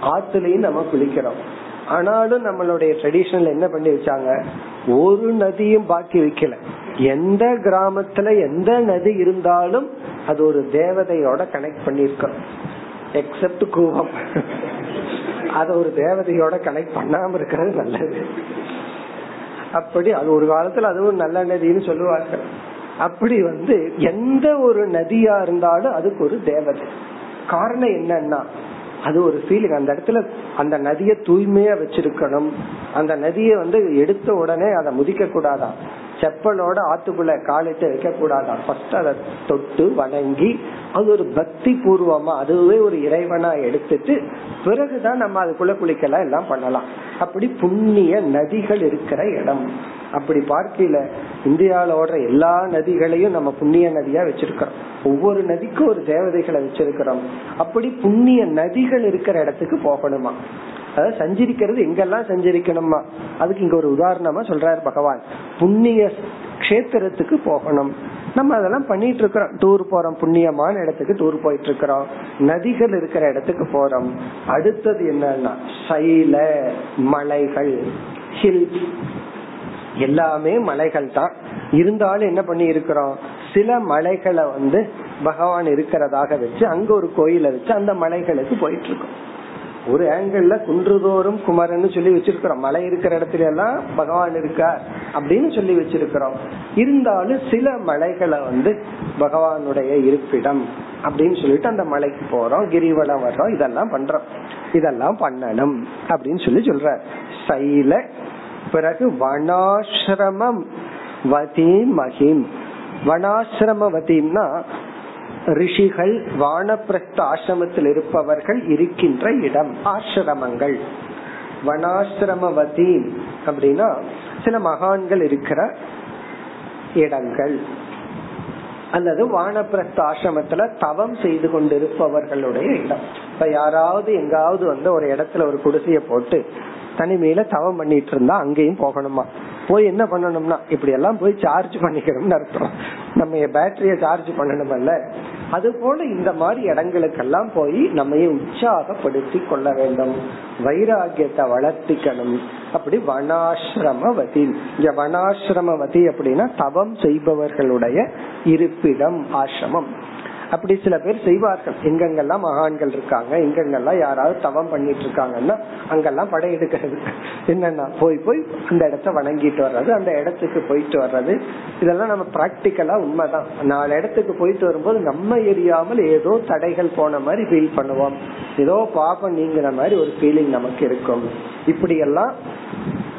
ஆத்துலயும் நம்ம குளிக்கிறோம். ஆனாலும் நம்மளுடைய ட்ரெடிஷன்ல என்ன பண்ணி வச்சாங்க? ஒரு நதியும் பாக்கி வைக்கல. எந்த கிராமத்துல எந்த நதி இருந்தாலும் அது ஒரு தேவதையோட கனெக்ட் பண்ணிருக்கோம் எக்ஸப்ட் கூவம். அத ஒரு தேவதையோட கனெக்ட் பண்ணாம இருக்கிறது நல்லது. அப்படி அது ஒரு காலத்துல அதுவும் நல்ல நதின்னு சொல்லுவார்கள் அப்படி வந்து எந்த ஒரு நதியா இருந்தாலும் அதுக்கு ஒரு தேவதை. காரணம் என்னன்னா அது ஒரு ஃபீலிங் அந்த இடத்துல அந்த நதியை தூய்மையா வச்சிருக்கணும். அந்த நதியை வந்து எடுத்த உடனே அதை முதிக்க கூடாதான் செப்பலோட ஆத்துக்குள்ள காலிட்டு வைக்க கூடாதான் ஃபர்ஸ்ட் அதை தொட்டு வணங்கி அது ஒரு பக்தி பூர்வமா அதுவே ஒரு இறைவனா எடுத்துட்டு பிறகுதான் நம்ம அதுக்குள்ள குளிக்கலாம் எல்லாம் பண்ணலாம். அப்படி புண்ணிய நதிகள் இருக்கிற இடம். அப்படி பார்க்கல இந்தியாவில ஓடுற எல்லா நதிகளையும் நம்ம புண்ணிய நதியா வச்சிருக்கிறோம். ஒவ்வொரு நதிக்கும் ஒரு தேவதைகளை வச்சிருக்கிறோம். அப்படி புண்ணிய நதிகள் இருக்கிற இடத்துக்கு போகணுமா? அதாவது சஞ்சரிக்கிறது எங்கெல்லாம் சஞ்சரிக்கணுமா? அதுக்கு இங்க ஒரு உதாரணமா சொல்றாரு பகவான். புண்ணிய கஷேத்திரத்துக்கு போகணும். நம்ம அதெல்லாம் பண்ணிட்டு இருக்கிறோம். டூர் போறோம். புண்ணியமான இடத்துக்கு டூர் போயிட்டு இருக்கிறோம். நதிகள் இருக்கிற இடத்துக்கு போறோம். அடுத்தது என்னன்னா சைல மலைகள் ஹில்ஸ். எல்லாமே மலைகள் தான். இருந்தாலும் என்ன பண்ணி இருக்கிறோம்? சில மலைகளை வந்து பகவான் இருக்கிறதாக வச்சு அங்க ஒரு கோயில வச்சு அந்த மலைகளுக்கு போயிட்டு இருக்கோம். ஒரு ஆங்கிள் குன்றுதோறும் குமரன் சொல்லி வச்சிருக்கிறோம். மலை இருக்கிற இடத்துல எல்லாம் பகவான் இருக்கார் அப்படின்னு சொல்லி வச்சிருக்கிறோம். இருந்தாலும் சில மலைகளை வந்து பகவானுடைய இருப்பிடம் அப்படின்னு சொல்லிட்டு அந்த மலைக்கு போறோம் கிரிவலம் வர்றோம் இதெல்லாம் பண்றோம். இதெல்லாம் பண்ணணும் அப்படின்னு சொல்லி சொல்ற சைல பிறகு வனாசிரமம் வதி மகிம். வனாசிரம வதீம்னா ரிஷிகள் வானப்பிரஸ்த ஆசிரமத்தில் இருப்பவர்கள் இருக்கின்ற இடம் ஆசிரமங்கள். வனாசிரமவதி அப்படின்னா சில மகான்கள் இருக்கிற இடங்கள். அல்லது வானப்பிரஸ்த ஆசிரமத்துல தவம் செய்து கொண்டிருப்பவர்களுடைய இடம். இப்ப யாராவது எங்காவது வந்து ஒரு இடத்துல ஒரு குடிசைய போட்டு தனிமையில தவம் பண்ணிட்டு இருந்தா அங்கேயும் போகணுமா? போய் என்ன பண்ணணும்னா இப்படி எல்லாம் போய் சார்ஜ் பண்ணிக்கணும்னு அர்த்தம். நம்ம பேட்டரிய சார்ஜ் பண்ணணும்ல அது போல இந்த மாதிரி இடங்களுக்கெல்லாம் போய் நம்ம உற்சாகப்படுத்தி கொள்ள வேண்டும். வைராகியத்தை வளர்த்திக்கணும். அப்படி வனாசிரமவதி. இங்க வனாசிரமவதி அப்படின்னா தவம் செய்பவர்களுடைய இருப்பிடம் ஆசிரமம். அப்படி சில பேர் செய்வார்கள். எங்கெங்கெல்லாம் மகான்கள் இருக்காங்க எங்கெங்கெல்லாம் யாராவது தவம் பண்ணிட்டு இருக்காங்கன்னா அங்கெல்லாம் படையெடுக்கிறது என்னன்னா போய் போய் அந்த இடத்த வணங்கிட்டு வர்றது அந்த இடத்துக்கு போயிட்டு வர்றது. இதெல்லாம் நம்ம பிராக்டிக்கலா உண்மைதான். நாலு இடத்துக்கு போயிட்டு வரும்போது நம்ம எரியாமல் ஏதோ தடைகள் போன மாதிரி ஃபீல் பண்ணுவோம். ஏதோ பாபம் நீங்கிற மாதிரி ஒரு ஃபீலிங் நமக்கு இருக்கும். இப்படி எல்லாம்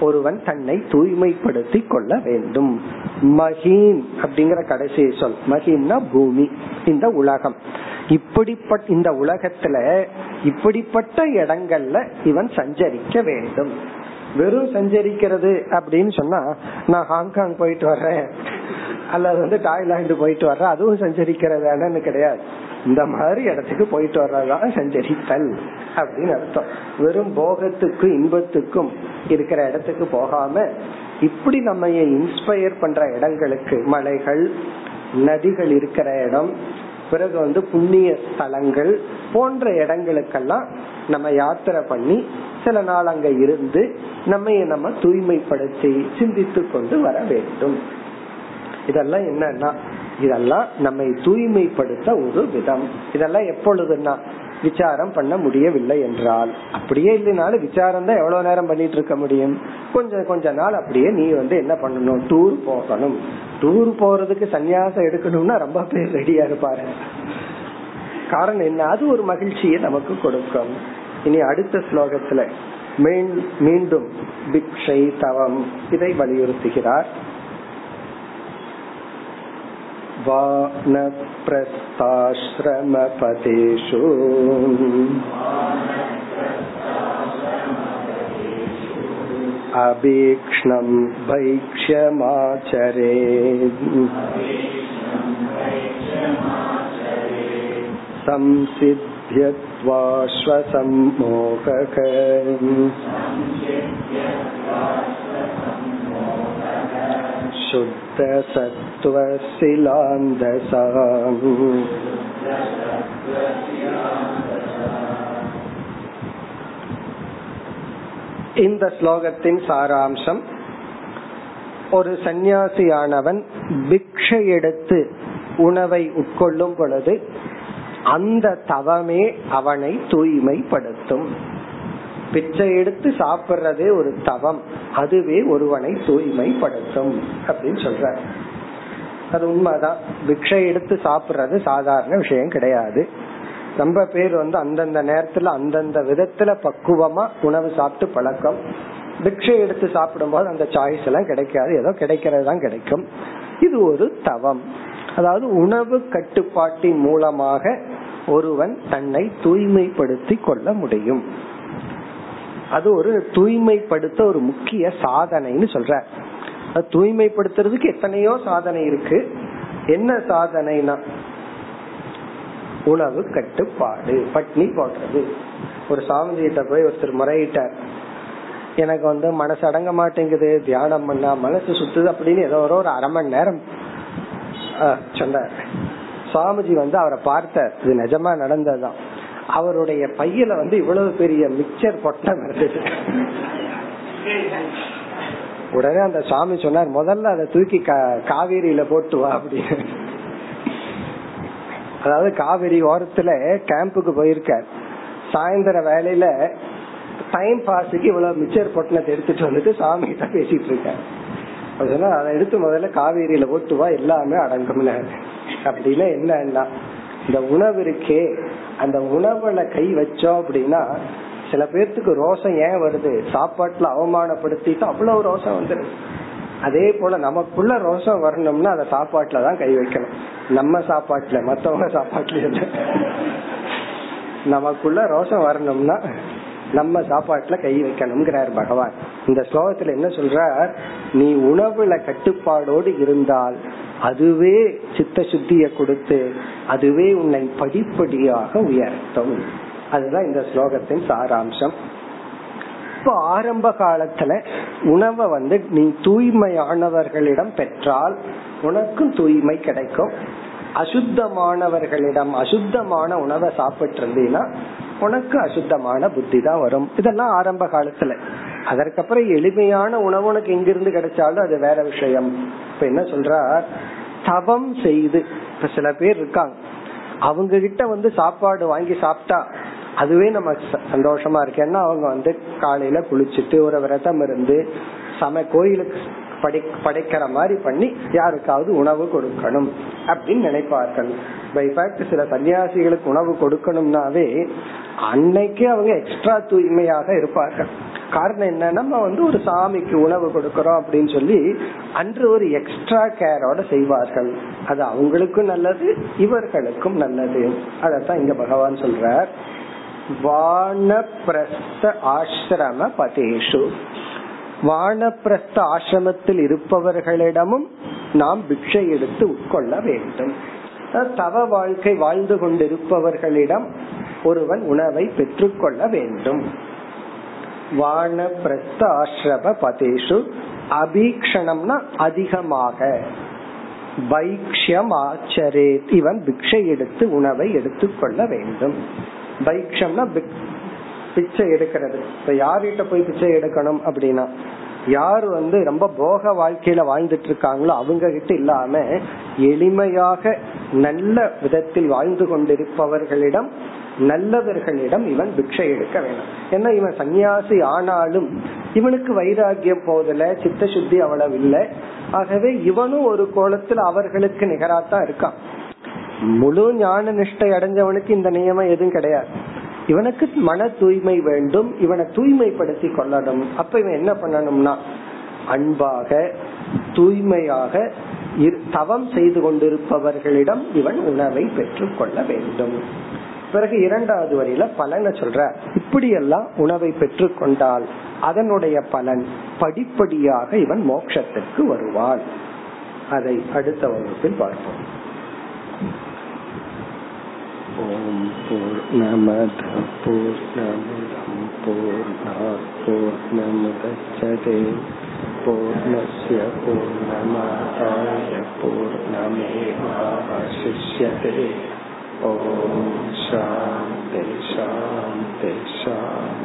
ஒருவன் தன்னை தூய்மைப்படுத்தி கொள்ள வேண்டும். மஹீன் அப்படிங்கிற கடைசி சொல். மஹீன்னா பூமி. இந்த உலகம். இப்படிப்பட்ட இந்த உலகத்துல இப்படிப்பட்ட இடங்கள்ல இவன் சஞ்சரிக்க வேண்டும். வெறும் சஞ்சரிக்கிறது அப்படின்னு சொன்னா நான் ஹாங்காங் போயிட்டு வர்றேன். அல்லது வந்து தாய்லாந்து போயிட்டு வர்றேன். அதுவும் சஞ்சரிக்கிறதானு கிடையாது. இந்த மாதிரி இடத்துக்கு போயிட்டு வர்றதுதான் சஞ்சரித்தல் அப்படின்னு அர்த்தம். வெறும் போகத்துக்கும் இன்பத்துக்கும் இருக்கிற இடத்துக்கு போகாம இப்படி நம்ம இன்ஸ்பயர் பண்ற இடங்களுக்கு மலைகள் நதிகள் இருக்கிற இடம் பிறகு வந்து புண்ணிய ஸ்தலங்கள் போன்ற இடங்களுக்கெல்லாம் நம்ம யாத்திரை பண்ணி சில நாள் அங்க இருந்து நம்ம நம்ம தூய்மைப்படுத்தி சிந்தித்து கொண்டு வர வேண்டும். இதெல்லாம் என்னன்னா இதெல்லாம் நம்மை தூய்மைப்படுத்த ஒரு விதம். இதெல்லாம் எப்பொழுதுன்னா விசாரம் பண்ண முடியவில்லை என்றால். அப்படியே இல்லைனாலும் விசாரம் தான் எவ்வளவு நேரம் பண்ணிட்டு இருக்க முடியும்? கொஞ்சம் கொஞ்ச நாள் அப்படியே நீ வந்து என்ன பண்ணணும்? டூர் போகணும். டூர் போறதுக்கு சன்னியாசம் எடுக்கணும்னா ரொம்ப பேர் ரெடியா இருப்பாரு. காரணம் என்ன? அது ஒரு மகிழ்ச்சியை நமக்கு கொடுக்கும். இனி அடுத்த ஸ்லோகத்துல மீண்டும் பிக்ஷை தவம் இதை வலியுறுத்துகிறார். वानप्रस्थाश्रमपतेषु अभीक्ष्णं भैक्ष्यमाचरे संसिद्ध्यत्वाश्वसम्मोहक शुद्धसत्त्वशिलान्दसाम् இந்த ஸ்லோகத்தின் சாராம்சம் ஒரு சந்நியாசியானவன் பிக்ஷை எடுத்து உணவை உட்கொள்ளும் பொழுது அந்த தவமே அவனை தூய்மைப்படுத்தும் பிச்சை எடுத்து சாப்பிடுறதே ஒரு தவம். அதுவே ஒருவனை தூய்மைப்படுத்தும் அப்படின்னு சொல்ற அது உண்மைதான். பிக்ஷை எடுத்து சாப்பிடுறது சாதாரண விஷயம் கிடையாது. ரொம்ப பேர் வந்து அந்தந்த நேரத்துல அந்தந்த விதத்துல பக்குவமா உணவு சாப்பிட்டு பழக்கம். பிக்ஷை எடுத்து சாப்பிடும்போது அந்த சாய்ஸ் எல்லாம் கிடைக்காது. ஏதோ கிடைக்கிறது தான் கிடைக்கும். இது ஒரு தவம். அதாவது உணவு கட்டுப்பாட்டின் மூலமாக ஒருவன் தன்னை தூய்மைப்படுத்தி கொள்ள முடியும். அது ஒரு தூய்மைப்படுத்த ஒரு முக்கிய சாதனைன்னு சொல்ற. தூய்மைப்படுத்துறதுக்கு எத்தனையோ சாதனை இருக்கு. என்ன சாதனைனா? உணவு கட்டுப்பாடு பட்னி போடுறது. ஒரு சாமிஜிட்ட போய் ஒருத்தர் முறையிட்டார். எனக்கு வந்து மனசு அடங்க மாட்டேங்குது தியானம் பண்ணா மனசு சுத்துது அப்படின்னு ஏதோ ஒரு அரை மணி நேரம் சொன்னார். சுவாமிஜி வந்து அவரை பார்த்தார். இது நிஜமா நடந்ததுதான். அவருடைய பையில வந்து இவ்வளவு பெரிய மிக்சர் பொட்டம் இருந்தது உடனே அந்த சாமி சொன்னார் முதல்ல அதை தூக்கி காவேரியில போட்டு வா அப்படின்னு அதாவது காவிரி ஓரத்துல கேம்புக்கு போயிருக்கார். சாயந்தர வேலையில டைம் பாஸுக்கு இவ்வளவு மிச்சர் பொட்டணத்தை எடுத்துட்டு வந்துட்டு சாமி கிட்ட பேசிட்டு இருக்காரு. அதை எடுத்து முதல்ல காவேரியில போட்டு வா எல்லாமே அடங்கும்னு. அப்படின்னா என்னன்னா இந்த உணவு இருக்கே அந்த உணவுல கை வச்சோம் அப்படின்னா சில பேர்த்துக்கு ரோசம் ஏன் வருது? சாப்பாட்டுல அவமானப்படுத்திட்டு அவ்வளவு ரோசம் வந்துடும் அதே போல நமக்குள்ள ரோசம் வரணும்னா அந்த சாப்பாட்டுல தான் கை வைக்கணும். நம்ம சாப்பாட்டுல மத்தவங்க சாப்பாட்டுல நமக்குள்ள ரோசம் வரணும்னா நம்ம சாப்பாட்டுல கை வைக்கணுங்கிறார் பகவான். இந்த ஸ்லோகத்துல என்ன சொல்றார்? நீ உணவுல கட்டுப்பாடோடு இருந்தால் அதுவே சித்த சுத்திய கொடுத்து அதுவே உன்னை படிப்படியாக உயர்த்தும். அதுதான் இந்த ஸ்லோகத்தின் சாராம்சம். இப்போ ஆரம்ப காலத்துல உணவை வந்து நீ தூய்மையானவர்களிடம் பெற்றால் உனக்கும் தூய்மை கிடைக்கும். அசுத்தமானவர்களிடம் அசுத்தமான உணவை சாப்பிட்டு இருந்தீங்கன்னா உனக்கு அசுத்தமான புத்தி தான் வரும். இதெல்லாம் ஆரம்ப காலத்துல. அதற்கப்புறம் எளிமையான உணவு உனக்கு எங்கிருந்து கிடைச்சாலும் அது வேற விஷயம். இப்ப என்ன சொல்ற தவம் செய்து. இப்ப சில பேர் இருக்காங்க. அவங்க கிட்ட வந்து சாப்பாடு வாங்கி சாப்பிட்டா அதுவே நம்ம சந்தோஷமா இருக்கேன்னா அவங்க வந்து காலையில குளிச்சுட்டு ஒரு விரதம் இருந்து சம கோயிலுக்கு படை படைக்கிற மாதிரி பண்ணி யாருக்காவது உணவு கொடுக்கணும் அப்படின்னு நினைப்பார்கள். பை சில சன்னியாசிகளுக்கு உணவு கொடுக்கணும்னாவே அன்னைக்கு அவங்க எக்ஸ்ட்ரா தூய்மையாக இருப்பார்கள். காரணம் என்ன? நம்ம வந்து ஒரு சாமிக்கு உணவு கொடுக்கறோம் அப்படின்னு சொல்லி அன்று ஒரு எக்ஸ்ட்ரா கேரோட செய்வார்கள். அது அவங்களுக்கும் நல்லது இவர்களுக்கும் நல்லது. அதத்தான் இங்க பகவான் சொல்றார். வானப்பிரஸ்த ஆசிரம பதேஷு. வானப்பிரஸ்த ஆசிரமத்தில் இருப்பவர்களிடமும் நாம் பிக்ஷை எடுத்து உட்கொள்ள வேண்டும். தவ வாழ்க்கை வாழ்ந்து கொண்டிருப்பவர்களிடம் ஒருவன் உணவை பெற்றுக்கொள்ள வேண்டும். வானப்பிரஸ்த ஆசிரம பதேஷு அபீக்ஷணம்னா அதிகமாக. பைக்ஷம் ஆச்சரே இவன் பிக்ஷை எடுத்து உணவை எடுத்துக்கொள்ள வேண்டும். பைக்ஷம்னா பிச்சை எடுக்கிறது. இப்ப யார்கிட்ட போய் பிச்சை எடுக்கணும் அப்படின்னா யார் வந்து ரொம்ப போக வாழ்க்கையில வாழ்ந்துட்டு இருக்காங்களோ அவங்க கிட்ட இல்லாம எளிமையாக நல்ல விதத்தில் வாழ்ந்து கொண்டிருப்பவர்களிடம் நல்லவர்களிடம் இவன் பிக்ஷை எடுக்க வேணும் ஏன்னா இவன் சன்னியாசி ஆனாலும் இவனுக்கு வைராகியம் போதல சித்த சுத்தி அவ்வளவு இல்லை ஆகவே இவனும் ஒரு கோலத்தில் அவர்களுக்கு நிகராத்தான் இருக்கான். முழு ஞான நிஷ்டை அடைஞ்சவனுக்கு இந்த நியமம் எதுவும் கிடையாது. இவனுக்கு மன தூய்மை வேண்டும் இவனை தூய்மைப்படுத்தி கொள்ளணும். அப்ப இவன் என்ன பண்ணணும்னா அன்பாக தூய்மையாக தவம் செய்து கொண்டிருப்பவர்களிடம் இவன் உணவை பெற்றுக் கொள்ள வேண்டும். பிறகு இரண்டாவது வரியில பலனை சொல்ற. இப்படியெல்லாம் உணவை பெற்றுக்கொண்டால் அதனுடைய பலன் படிப்படியாக இவன் மோட்சத்திற்கு வருவான். அதை அடுத்த வகுப்பில் பார்ப்போம். ஓம் போர் நமத போர் நமிதம் போர் போர் நமுதச்சதே பூர்ணய பூர்ணமாதாய பூர்ணமேவாவசிஷ்யதே. ஓம் சாந்தி சாந்தி சாந்தி.